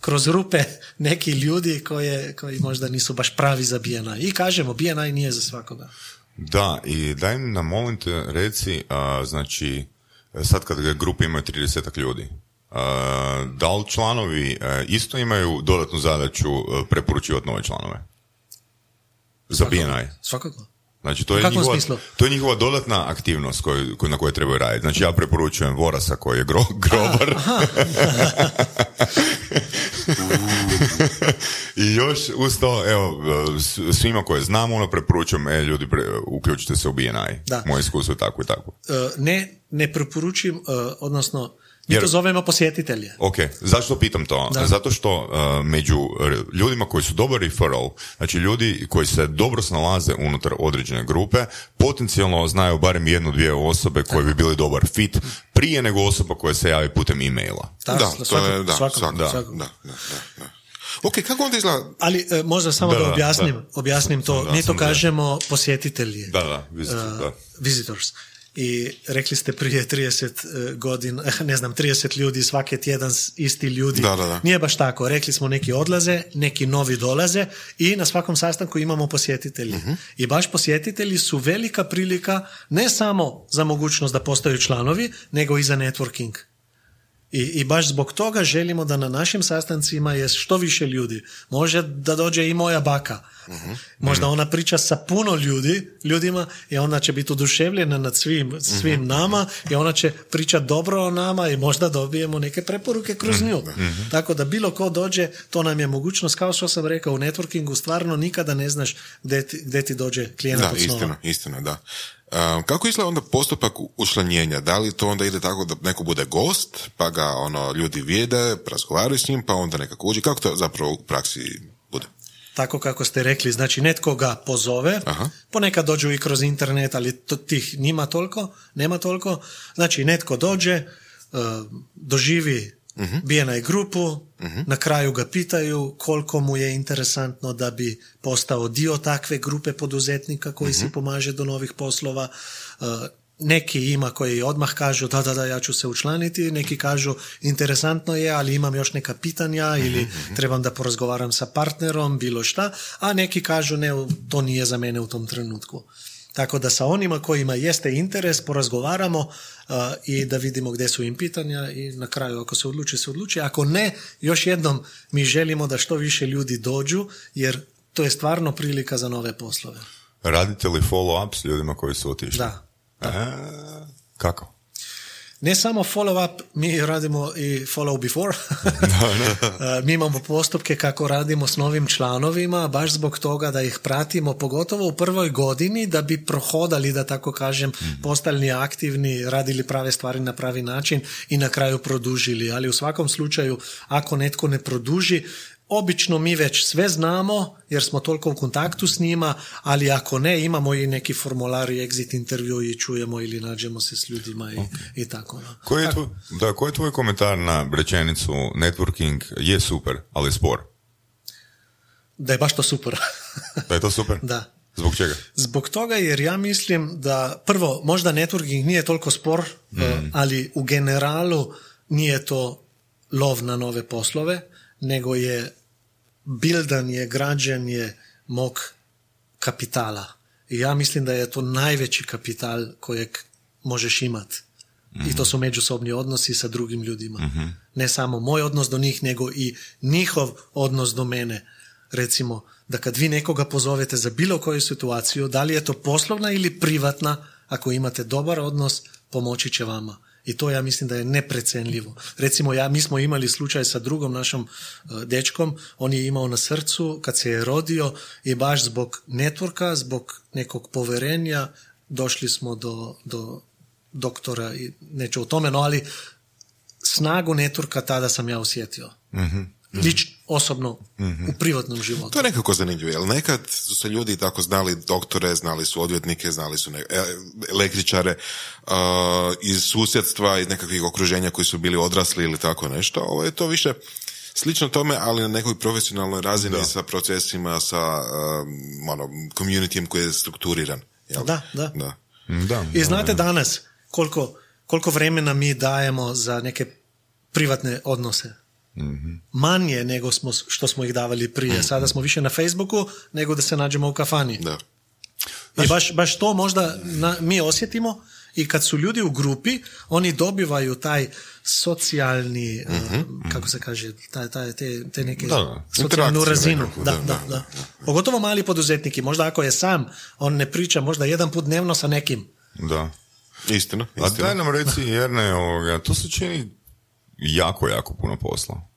kroz rupe neki ljudi koje, koji možda nisu baš pravi za BNI. I kažemo, BNI nije za svakoga. Da, i daj nam molim te reci, a, znači, sad kad grupe imaju 30 ljudi, a, da li članovi a, isto imaju dodatnu zadaću a, preporučivati nove članove? Za BNI. Svakako. Znači, to je, njihova, to je njihova dodatna aktivnost koju, koju- na kojoj trebaju raditi. Znači, ja preporučujem Vorasa koji je gro, grobar. I još uz to, evo, svima koje znamo, ono, preporučujem, e, ljudi, pre, uključite se u BNI. Da. Moje iskustvo je tako i tako. E, ne, ne preporučujem, e, odnosno, mi Jer- to zovemo posjetitelje. Ok, zašto pitam to? Da. Zato što uh, među ljudima koji su dobar referral, znači ljudi koji se dobro snalaze unutar određene grupe, potencijalno znaju barem jednu, dvije osobe koje bi bili dobar fit prije nego osoba koja se javi putem e-maila. Da, Da, to je, da, da, da, da, da. Ok, kako onda izgleda? Ali e, možda samo Da, da, da, objasnim, da. objasnim to. Da, Mi to kažemo posjetitelji. Da, da, visitor, Uh, da. visitors. I rekli ste prije 30 godina, ne znam, 30 ljudi, svake tjedan isti ljudi. Da, da, da. Nije baš tako. Rekli smo neki odlaze, neki novi dolaze i na svakom sastanku imamo posjetitelji. Mhm. I baš posjetitelji su velika prilika ne samo za mogućnost da postaju članovi, nego i za networking. I, I baš zbog toga želimo da na našim sastancima je što više ljudi. Može da dođe i moja baka. Možda ona priča sa puno ljudi, ljudima i ona će biti oduševljena nad svim, svim nama i ona će pričati dobro o nama i možda dobijemo neke preporuke kroz nju. Tako da bilo ko dođe, to nam je mogućnost. Kao što sam rekao, u networkingu stvarno nikada ne znaš gdje ti, gdje ti dođe klijent Da, od snova. istina, istina, da. Um, kako izgleda onda postupak učlanjenja? Da li to onda ide tako da neko bude gost, pa ga ono ljudi vide, razgovaraju s njim, pa onda nekako uđe? Kako to zapravo u praksi bude? Tako kako ste rekli, znači netko ga pozove, Aha. ponekad dođu i kroz internet, ali to, tih nima toliko, nema toliko. Znači netko dođe, e, doživi BNI grupu, na kraju ga pitaju koliko mu je interesantno da bi postao dio takve grupe poduzetnika koji si pomaže do novih poslova. E, neki ima koji odmah kažu da, da, da, ja ću se učlaniti, neki kažu interesantno je, ali imam još neka pitanja ili trebam da porazgovaram sa partnerom, bilo šta, a neki kažu ne, to nije za mene u tom trenutku. Tako da sa onima kojima jeste interes porazgovaramo uh, i da vidimo gdje su im pitanja i na kraju ako se odluči, se odluči. Ako ne, još jednom mi želimo da što više ljudi dođu jer to je stvarno prilika za nove poslove. Radite li follow-up s ljudima koji su otišli? Da. E, kako? Ne samo follow up, mi radimo i follow before. E, mi imamo postupke kako radimo s novim članovima, baš zbog toga da ih pratimo, pogotovo u prvoj godini, da bi prohodali, da tako kažem, postali aktivni, radili prave stvari na pravi način i na kraju produžili. Ali u svakom slučaju, ako netko ne produži, Obično mi već sve znamo jer smo toliko u kontaktu s njima, ali ako ne, imamo i neki formular i exit intervju i čujemo ili nađemo se s ljudima i, i tako. no. Koji je, tvoj, da, koji je tvoj komentar na rečenicu networking je super, ali spor? Da je baš to super. Da je to super? da. Zbog čega? Zbog toga jer ja mislim da prvo, možda networking nije toliko spor, Mm. eh, ali u generalu nije to lov na nove poslove, nego je bildanje, građanje mog kapitala. I ja mislim da je to najveći kapital kojeg možeš imat. I to su međusobni odnosi sa drugim ljudima. Ne samo moj odnos do njih, nego i njihov odnos do mene. Recimo, da kad vi nekoga pozovete za bilo koju situaciju, da li je to poslovna ili privatna, ako imate dobar odnos, pomoći će vama. I to ja mislim da je neprecenljivo. Recimo, ja, mi smo imali slučaj sa drugom našom e, dečkom, on je imao na srcu kad se je rodio i baš zbog networka, zbog nekog poverenja, došli smo do, do doktora i neću o tome, no ali snagu networka tada sam ja osjetio. Lič, osobno, u privatnom životu. To je nekako zanimljivo, jer nekad su se ljudi tako znali doktore, znali su odvjetnike, znali su ne, e, električare uh, iz susjedstva, iz nekakvih okruženja koji su bili odrasli ili tako nešto. Ovo je to više slično tome, ali na nekoj profesionalnoj razini sa procesima, sa um, ono, communityjem koji je strukturiran. Jel? Da, da. da. Da. I znate danas koliko, koliko vremena mi dajemo za neke privatne odnose? Manje nego smo, što smo ih davali prije. Sada smo više na Facebooku nego da se nađemo u kafani. Da. I baš, baš to možda na- mi osjetimo i kad su ljudi u grupi, oni dobivaju taj socijalni, uh, kako se kaže, taj, taj, te, te neke Da, socijalnu razinu. nekakvu, Da, da, da, da, da. Pogotovo mali poduzetnik i možda ako je sam, on ne priča možda jedan put dnevno sa nekim. Da. Istina, A istina. daj nam reci, Jerne, ovoga, to se čini jako, jako puno posla.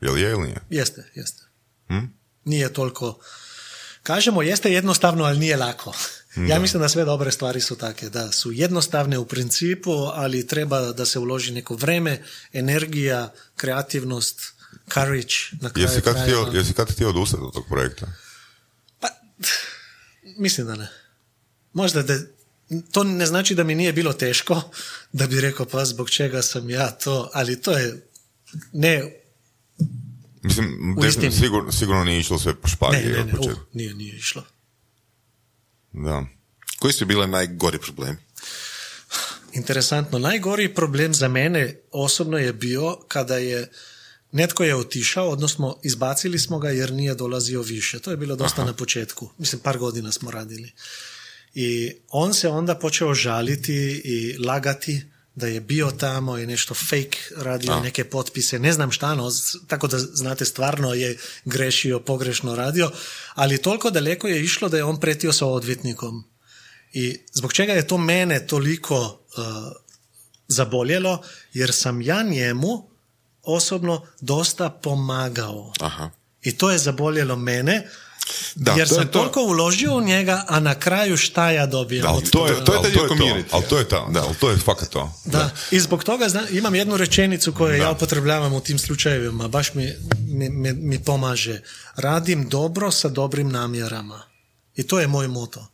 Jel je ili nije? Jeste, jeste. Hm? Nije toliko... Kažemo, jeste jednostavno, ali nije lako. Ja mislim da sve dobre stvari su take, da su jednostavne u principu, ali treba da se uloži neko vreme, energija, kreativnost, courage na kraju Jesi kad, krajeva. htio, jesi kad htio odustati od tog projekta? Pa, mislim da ne. Možda da, to ne znači da mi nije bilo teško, da bi rekao pa zbog čega sam ja to, ali to je ne, Mislim, U definitivno, sigurno, sigurno nije išlo sve po špagi ne, ne, ne, uh, početka. nije, nije išlo. Da. Koji su bile najgori problemi? Interesantno, najgori problem za mene osobno je bio kada je netko je otišao, odnosno izbacili smo ga jer nije dolazio više. To je bilo dosta na početku. Mislim, par godina smo radili. I on se onda počeo žaliti i lagati da je bio tamo i nešto fake radio, neke potpise, ne znam šta, no, tako da znate, stvarno je grešio, pogrešno radio, ali toliko daleko je išlo da je on pretio sa odvjetnikom. I zbog čega je to mene toliko uh, zaboljelo, jer sam ja njemu osobno dosta pomagao. Aha. I to je zaboljelo mene, Da, jer to je sam to. toliko uložio u njega, a na kraju šta ja dobijem? Ali od to je, to je ali taj to je to, ali to je to, Da. ali to je fakat to. Da, i zbog toga zna, imam jednu rečenicu koju ja upotrebljavam u tim slučajevima, baš mi, mi, mi, mi pomaže. Radim dobro sa dobrim namjerama. I to je moj moto.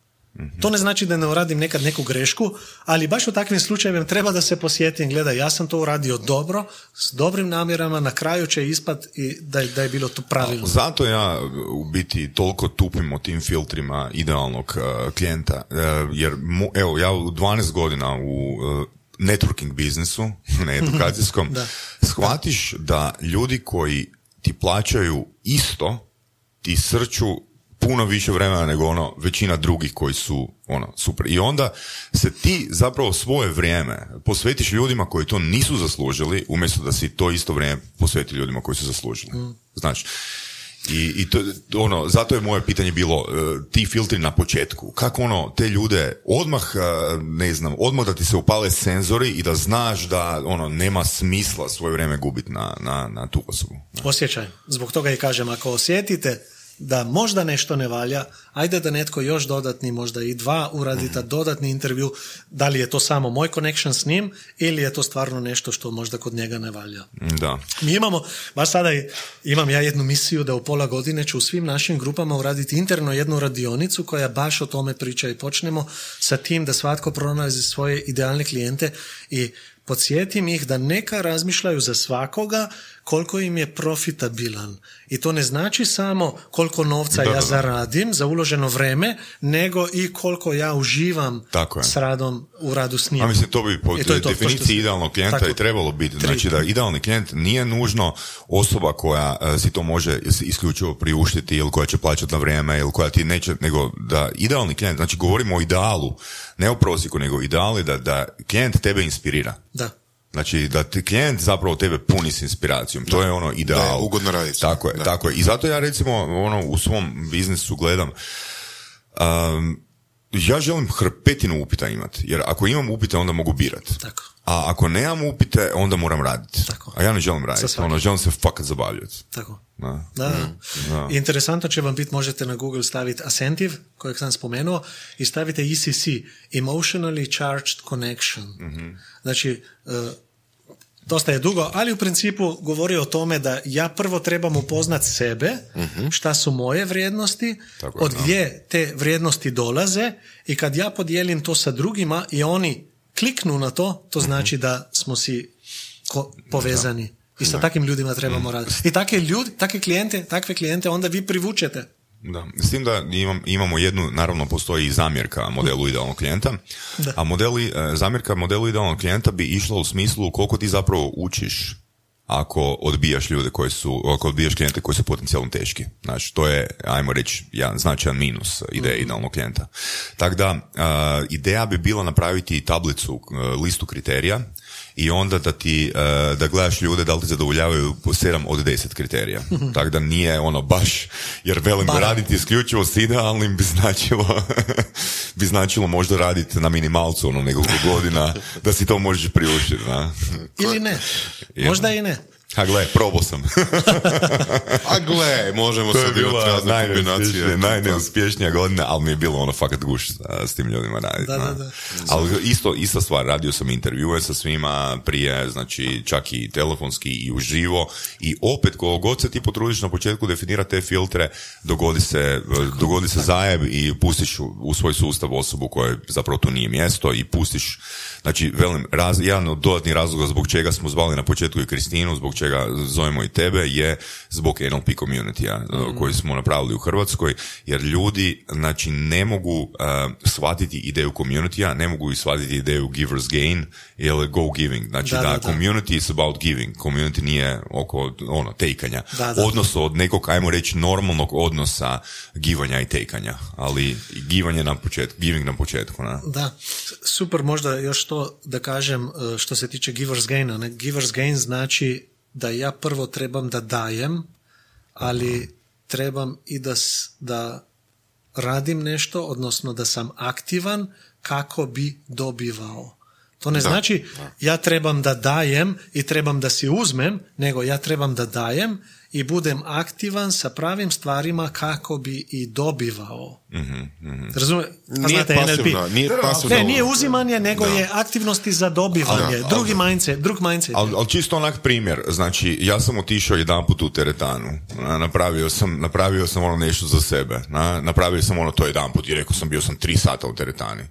To ne znači da ne uradim nekad neku grešku, ali baš u takvim slučajevima treba da se posjetim, gledaj, ja sam to uradio dobro, s dobrim namjerama, na kraju će ispat i da, je- da je bilo to pravilno. Zato ja u biti toliko tupim o tim filtrima idealnog uh, klijenta, uh, jer mo- evo ja u 12 godina u uh, networking biznisu, ne edukacijskom, Da. shvatiš da ljudi koji ti plaćaju isto, ti srču puno više vremena nego ono većina drugih koji su ono super. I onda se ti zapravo svoje vrijeme posvetiš ljudima koji to nisu zaslužili umjesto da si to isto vrijeme posveti ljudima koji su zaslužili. Znači, i, i to, ono, zato je moje pitanje bilo e, ti filtri na početku. Kako ono, te ljude odmah, e, ne znam, odmah da ti se upale senzori i da znaš da ono, nema smisla svoje vrijeme gubiti na, na, na tu osobu. Osjećaj. Zbog toga i kažem, ako osjetite da možda nešto ne valja, ajde da netko još dodatni, možda i dva uradita dodatni intervju, da li je to samo moj connection s njim ili je to stvarno nešto što možda kod njega ne valja. Da. Mi imamo, baš sada imam ja jednu misiju da u pola godine ću u svim našim grupama uraditi interno jednu radionicu koja baš o tome priča i počnemo sa tim da svatko pronađe svoje idealne klijente i podsjetim ih da neka razmišljaju za svakoga koliko im je profitabilan. I to ne znači samo koliko novca Da, ja da, da. zaradim za uloženo vreme, nego i koliko ja uživam Tako je. s radom u radu s njim. A mislim, to bi po I to to, to što definiciji idealnog klijenta Tako. i trebalo biti. Znači da idealni klijent nije nužno osoba koja e, si to može is- isključivo priuštiti ili koja će plaćati na vrijeme ili koja ti neće, nego da idealni klijent, znači govorimo o idealu, ne o prosjeku, nego ideali da, da klijent tebe inspirira. Da. Znači da ti klijent zapravo tebe puni s inspiracijom. To je ono ideal. Da je ugodno raditi. Tako je, Da. tako je. I zato ja recimo ono u svom biznisu gledam um, ja želim hrpetinu upita imati, jer ako imam upite onda mogu birat. Tako. A ako nemam upite, onda moram raditi. Tako. A ja ne želim raditi, ono, želim se fakat zabavljati. Tako. Da. Da, da. Interesantno će vam biti, možete na Google staviti Ascentive, kojeg sam spomenuo, i stavite ECC, Emotionally Charged Connection. Znači, e, dosta je dugo, ali u principu govori o tome da ja prvo trebam upoznat sebe, šta su moje vrijednosti, Tako je, od gdje te vrijednosti dolaze i kad ja podijelim to sa drugima i oni kliknu na to, to znači da smo si ko- povezani. I sa takvim ljudima trebamo raditi. I takve ljudi, takve klijente, takve klijente onda vi privučete. Da, s tim da imam, imamo jednu, naravno postoji i zamjerka modelu idealnog klijenta, a modeli, e, zamjerka modelu idealnog klijenta bi išla u smislu koliko ti zapravo učiš ako odbijaš ljude koji su, ako odbijaš klijente koji su potencijalno teški. Znači, to je, ajmo reći, jedan značajan minus ideje mm idealnog klijenta. Tako da, ideja bi bila napraviti tablicu, listu kriterija, i onda da ti, da gledaš ljude da li ti zadovoljavaju po 7 od 10 kriterija. Tako da nije ono baš, jer velim raditi isključivo s idealnim bi značilo, bi značilo možda raditi na minimalcu ono nekoliko godina, da si to možeš priuštiti. Ili ne, možda i ne. A gle, probao sam. A gle, možemo se razne kombinacije. Najneuspješnija godina, ali mi je bilo ono fakat guš s tim ljudima raditi. Da, da, da. Ali isto, ista stvar, radio sam intervjue sa svima prije, znači čak i telefonski i uživo i opet koliko god se ti potrudiš na početku definira te filtre, dogodi se, dogodi se zajeb i pustiš u svoj sustav osobu koja zapravo tu nije mjesto i pustiš Znači, velim, raz, jedan od dodatnih razloga zbog čega smo zvali na početku i Kristinu, zbog čega zovemo i tebe, je zbog NLP community mm. koji smo napravili u Hrvatskoj, jer ljudi, znači, ne mogu uh, shvatiti ideju community ne mogu i shvatiti ideju givers gain, ili go giving. Znači, da, da, community is about giving. Community nije oko, ono, tejkanja. Odnosno od nekog, ajmo reći, normalnog odnosa givanja i tejkanja. Ali givanje na početku, giving na početku. Na. Da, super, možda još to da kažem e, što se tiče givers gaina. Ne? Givers gain znači da ja prvo trebam da dajem, ali trebam i da, da radim nešto, odnosno da sam aktivan kako bi dobivao. To ne znači ja trebam da dajem i trebam da si uzmem, nego ja trebam da dajem i budem aktivan sa pravim stvarima kako bi i dobivao. Mm-hmm, mm Nije pasivno, nije pasivno. Ne, nije uzimanje, nego je aktivnosti za dobivanje. Drugi mindset, drug mindset. Ali al čisto onak primjer, znači ja sam otišao jedan put u teretanu, napravio sam, napravio sam ono nešto za sebe, napravio sam ono to jedan put i rekao sam bio sam tri sata u teretani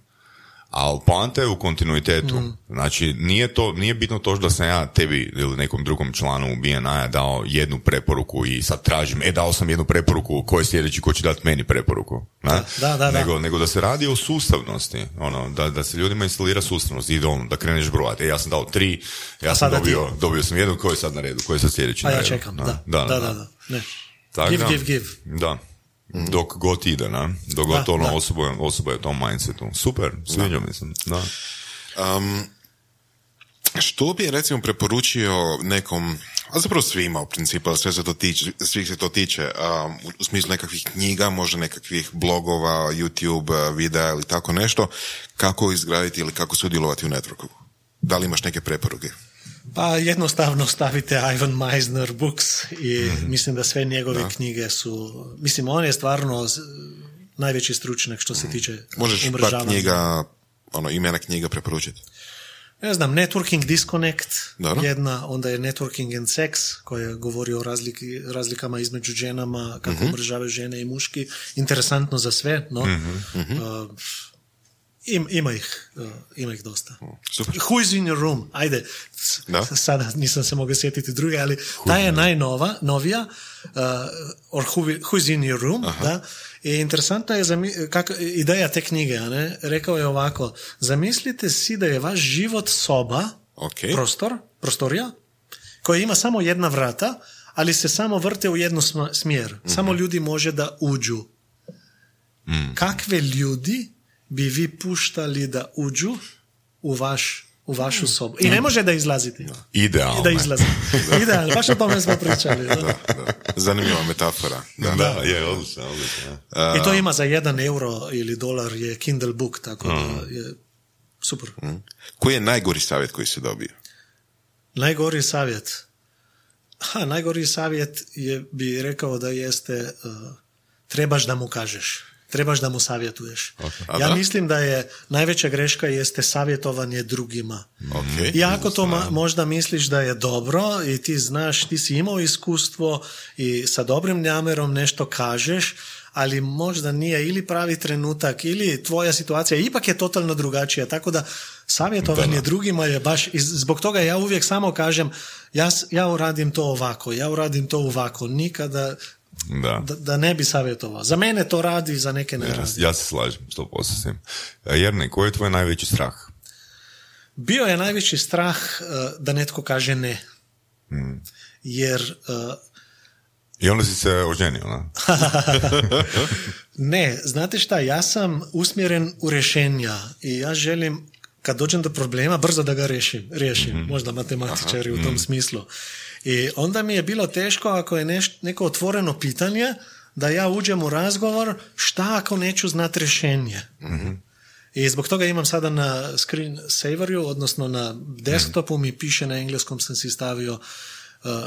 ali poanta je u kontinuitetu. Mm. Znači, nije, to, nije bitno to da sam ja tebi ili nekom drugom članu BNI dao jednu preporuku i sad tražim, e, dao sam jednu preporuku, ko je sljedeći, ko će dati meni preporuku. Da, da, da, nego, nego da se radi o sustavnosti, ono, da, da se ljudima instalira sustavnost, i ono, da kreneš brojati. E, ja sam dao tri, ja sam dobio, dobio sam jednu, ko je sad na redu, ko je sad sljedeći A na ja čekam, da, da, da, da. Ne. give, give, give. Da. Mhm. dok god ide, na? dok god ono osoba, osoba je u tom mindsetu. Super, sviđa mi se. Da. Um, što bi recimo preporučio nekom, a zapravo svima u principu, sve se to tiče, svih se to tiče, um, u smislu nekakvih knjiga, možda nekakvih blogova, YouTube videa ili tako nešto, kako izgraditi ili kako sudjelovati u networku? Da li imaš neke preporuke? Pa jednostavno stavite Ivan Meisner Books i mhm. mislim da sve njegove knjige su, mislim on je stvarno najveći stručnjak što se mhm. tiče Možeš pa knjiga, ono imena knjiga preporučiti? Ne znam, Networking Disconnect, jedna, onda je Networking and Sex, koja govori o razliki, razlikama između ženama, kako mm žene i muški. Interesantno za sve, no. Uh, im, ima ih, uh, ima ih dosta. Super. Who is in your room? Ajde, da? sada nisam se mogao sjetiti druge, ali ta je najnova, novija, uh, or who, who, is in your room, da. I interesantna je kako, ideja te knjige, ne? rekao je ovako, zamislite si da je vaš život soba, okay. prostor, prostorija, koja ima samo jedna vrata, ali se samo vrte u jednu smjer. mm Samo ljudi može da uđu. Mm. Kakve ljudi bi vi puštali da uđu u vaš u vašu sobu. I ne može da izlazite. Idealno. Da izlazi. Idealno. Baš o tome smo pričali. Da. da, Zanimljiva metafora. Da, da je, odlično, I to ima za jedan euro ili dolar je Kindle book, tako da mm. je super. Mm. Koji je najgori savjet koji se dobio? Najgori savjet? Ha, najgori savjet je, bi rekao da jeste uh, trebaš da mu kažeš trebaš da mu savjetuješ. Ja mislim da je najveća greška jeste savjetovanje drugima. Okay. I ako to možda misliš da je dobro i ti znaš, ti si imao iskustvo i sa dobrim namjerom nešto kažeš, ali možda nije ili pravi trenutak ili tvoja situacija ipak je totalno drugačija. Tako da savjetovanje drugima je baš, zbog toga ja uvijek samo kažem ja, ja uradim to ovako, ja uradim to ovako, nikada da. da. Da, ne bi savjetovao. Za mene to radi, za neke ne ja, radi. Ja se slažem, sto s tim. E, Jerne, koji je tvoj najveći strah? Bio je najveći strah uh, da netko kaže ne. Jer uh, I onda si se oženio, na? ne, znate šta, ja sam usmjeren u rješenja i ja želim kad dođem do problema brzo da ga riješim, riješim. možda matematičari u tom smislu. I onda mi je bilo teško ako je neš, neko otvoreno pitanje da ja uđem u razgovor šta ako neću znati rješenje. I zbog toga imam sada na screen saveru, odnosno na desktopu mi piše na engleskom sam si stavio uh,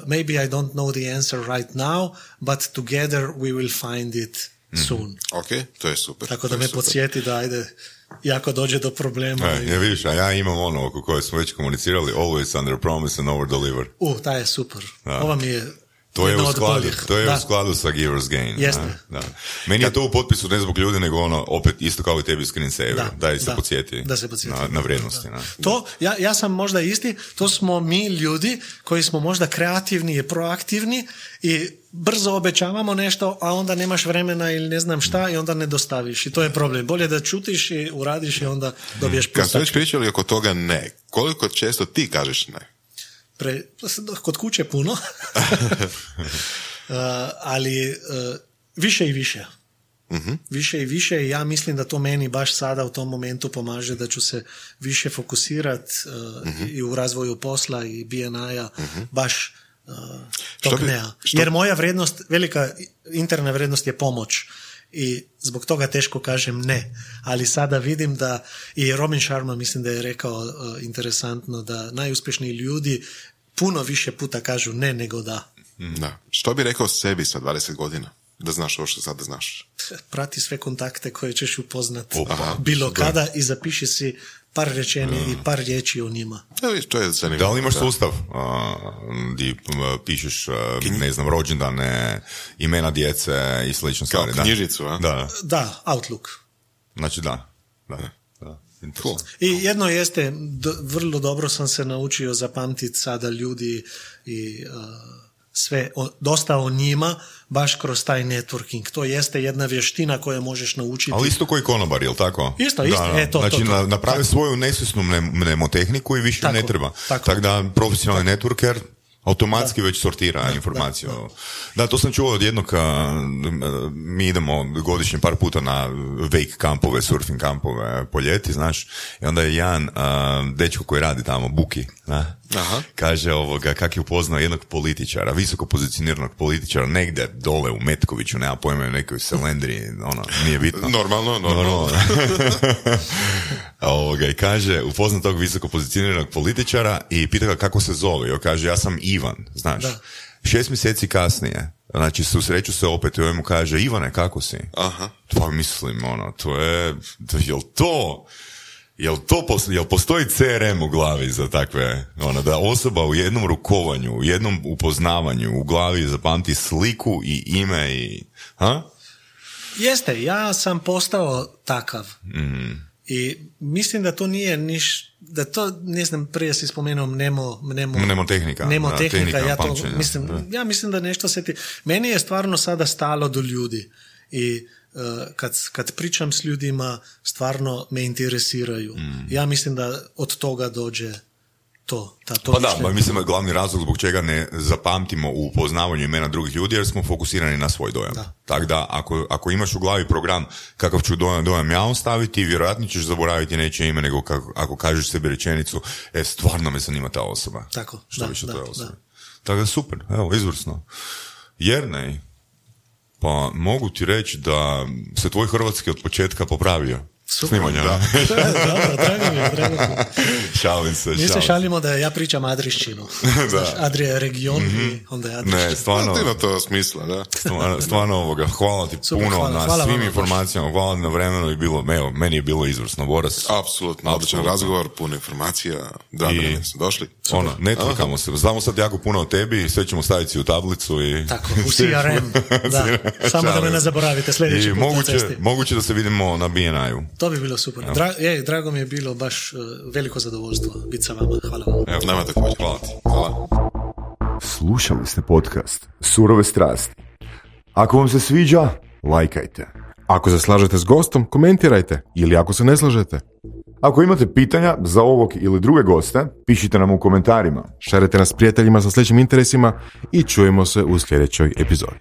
maybe I don't know the answer right now, but together we will find it soon. Ok, to je super. Tako da me podsjeti da ajde, jako dođe do problema. E, ja vidiš, a ja imam ono oko koje smo već komunicirali, always under promise and over deliver. U, taj je super. Da. Ova mi je To je, u skladu, to je Da. u skladu sa Giver's Gain. Jeste. Da, da. Meni je to u potpisu ne zbog ljudi, nego ono, opet isto kao i tebi screensaver. Da, Daj se da. podsjeti, Da se podsjeti. na, na vrijednosti. na. To, ja, ja sam možda isti, to smo mi ljudi koji smo možda kreativni i proaktivni i brzo obećavamo nešto, a onda nemaš vremena ili ne znam šta i onda ne dostaviš. I to je problem. Bolje da čutiš i uradiš i onda dobiješ Kad smo pustak. već pričali oko toga ne, koliko često ti kažeš ne? Pre, kod kuće puno, Uh, ali uh, više i više. Više i više i ja mislim da to meni baš sada u tom momentu pomaže da ću se više fokusirati i u razvoju posla i BNI-a baš uh, Što tog bi- nea. što- Jer moja vrednost, velika interna vrednost je pomoć i zbog toga teško kažem ne. Ali sada vidim da i Robin Sharma mislim da je rekao uh, interesantno da najuspješniji ljudi puno više puta kažu ne nego da. Da. Što bi rekao sebi sa 20 godina? Da znaš ovo što sada znaš. prati sve kontakte koje ćeš upoznat Opa, bilo super. kada i zapiši si par rečeni i par riječi o njima. Ja, vidiš, to je zanimljivo. Da li imaš sustav a, di pišeš, a, ne znam, rođendane, imena djece i slične stvari? da? knjižicu, a? Da, Da, Outlook. znači da. da. Da. Cool. I jedno jeste, d- vrlo dobro sam se naučio zapamtiti sada ljudi i uh, sve, o- dosta o njima, baš kroz taj networking. To jeste jedna vještina koju možeš naučiti. Ali isto koji konobar, jel tako? Isto, isto. E, to, znači, to, to. na- napravi Tako. svoju nesvjesnu mnem- mnemotehniku i više Tako, ne treba. tako. Tako da profesionalni networker automatski već sortira informaciju. Da, to sam čuo od jednog, mi idemo godišnje par puta na wake kampove, surfing kampove po ljeti, znaš, i onda je jedan dečko koji radi tamo, Buki, na, Aha. kaže ovoga, kak je upoznao jednog političara, visoko pozicioniranog političara, negdje dole u Metkoviću, nema pojma, u nekoj selendri, ono, nije bitno. Normalno, normalno. A ovoga, I kaže, upozna tog visoko pozicioniranog političara i pita ga kako se zove. I on kaže, ja sam Ivan, znaš. Da. Šest mjeseci kasnije, znači susreću se opet i on mu kaže, Ivane, kako si? Aha. Pa mislim, ono, to je, to, jel to, jel to, jel postoji CRM u glavi za takve, ono, da osoba u jednom rukovanju, u jednom upoznavanju u glavi zapamti sliku i ime i, ha? Jeste, ja sam postao takav. I mislim da to nije niš, da to, ne znam, prije si spomenuo mnemo, mnemo, Mnemotehnika, da, tehnika ja to pamćenja, mislim, da. ja mislim da nešto se ti, meni je stvarno sada stalo do ljudi i uh, kad, kad pričam s ljudima, stvarno me interesiraju. Mm. Ja mislim da od toga dođe to, ta, to Pa da, pa mislim da je glavni razlog zbog čega ne zapamtimo u upoznavanju imena drugih ljudi jer smo fokusirani na svoj dojam. Da. Tako da ako, ako imaš u glavi program kakav ću dojam, dojam ja ostaviti, vjerojatno ćeš zaboraviti nečije ime nego kako, ako kažeš sebi rečenicu, e, stvarno me zanima ta osoba. Tako, Što da, više da, je da. osoba. Tako da super, evo, izvrsno. Jernej, pa mogu ti reći da se tvoj hrvatski od početka popravio. Super. Snimanja. Da. Dobro, drago mi je, drago mi je. šalim se, Mi se šalim se. šalimo da ja pričam Adrišćinu. Znaš, Adrija je region i onda je Adrišćina. Ne, stvarno, To ima to smisla, da. Stvarno, stvarno ovoga, hvala ti Super, puno hvala, na hvala svim vama informacijama, hvala na vremenu i bilo, evo, meni je bilo izvrsno, Boras. Apsolutno, odličan razgovor, puno informacija, drago I- da došli. Ono, ne trkamo se, znamo sad jako puno o tebi, sve ćemo staviti u tablicu i... Tako, u CRM. Da, samo da me ne zaboravite sljedeći I put na moguće, cesti. moguće da se vidimo na BNI-u. To bi bilo super. Dra, je, drago mi je bilo baš uh, veliko zadovoljstvo biti sa vama. Hvala vam. Evo, Nama također. Hvala ti. Hvala. Slušali ste podcast Surove strasti. Ako vam se sviđa, lajkajte. Ako se slažete s gostom, komentirajte ili ako se ne slažete. Ako imate pitanja za ovog ili druge goste, pišite nam u komentarima. Šarite nas prijateljima sa sljedećim interesima i čujemo se u sljedećoj epizodi.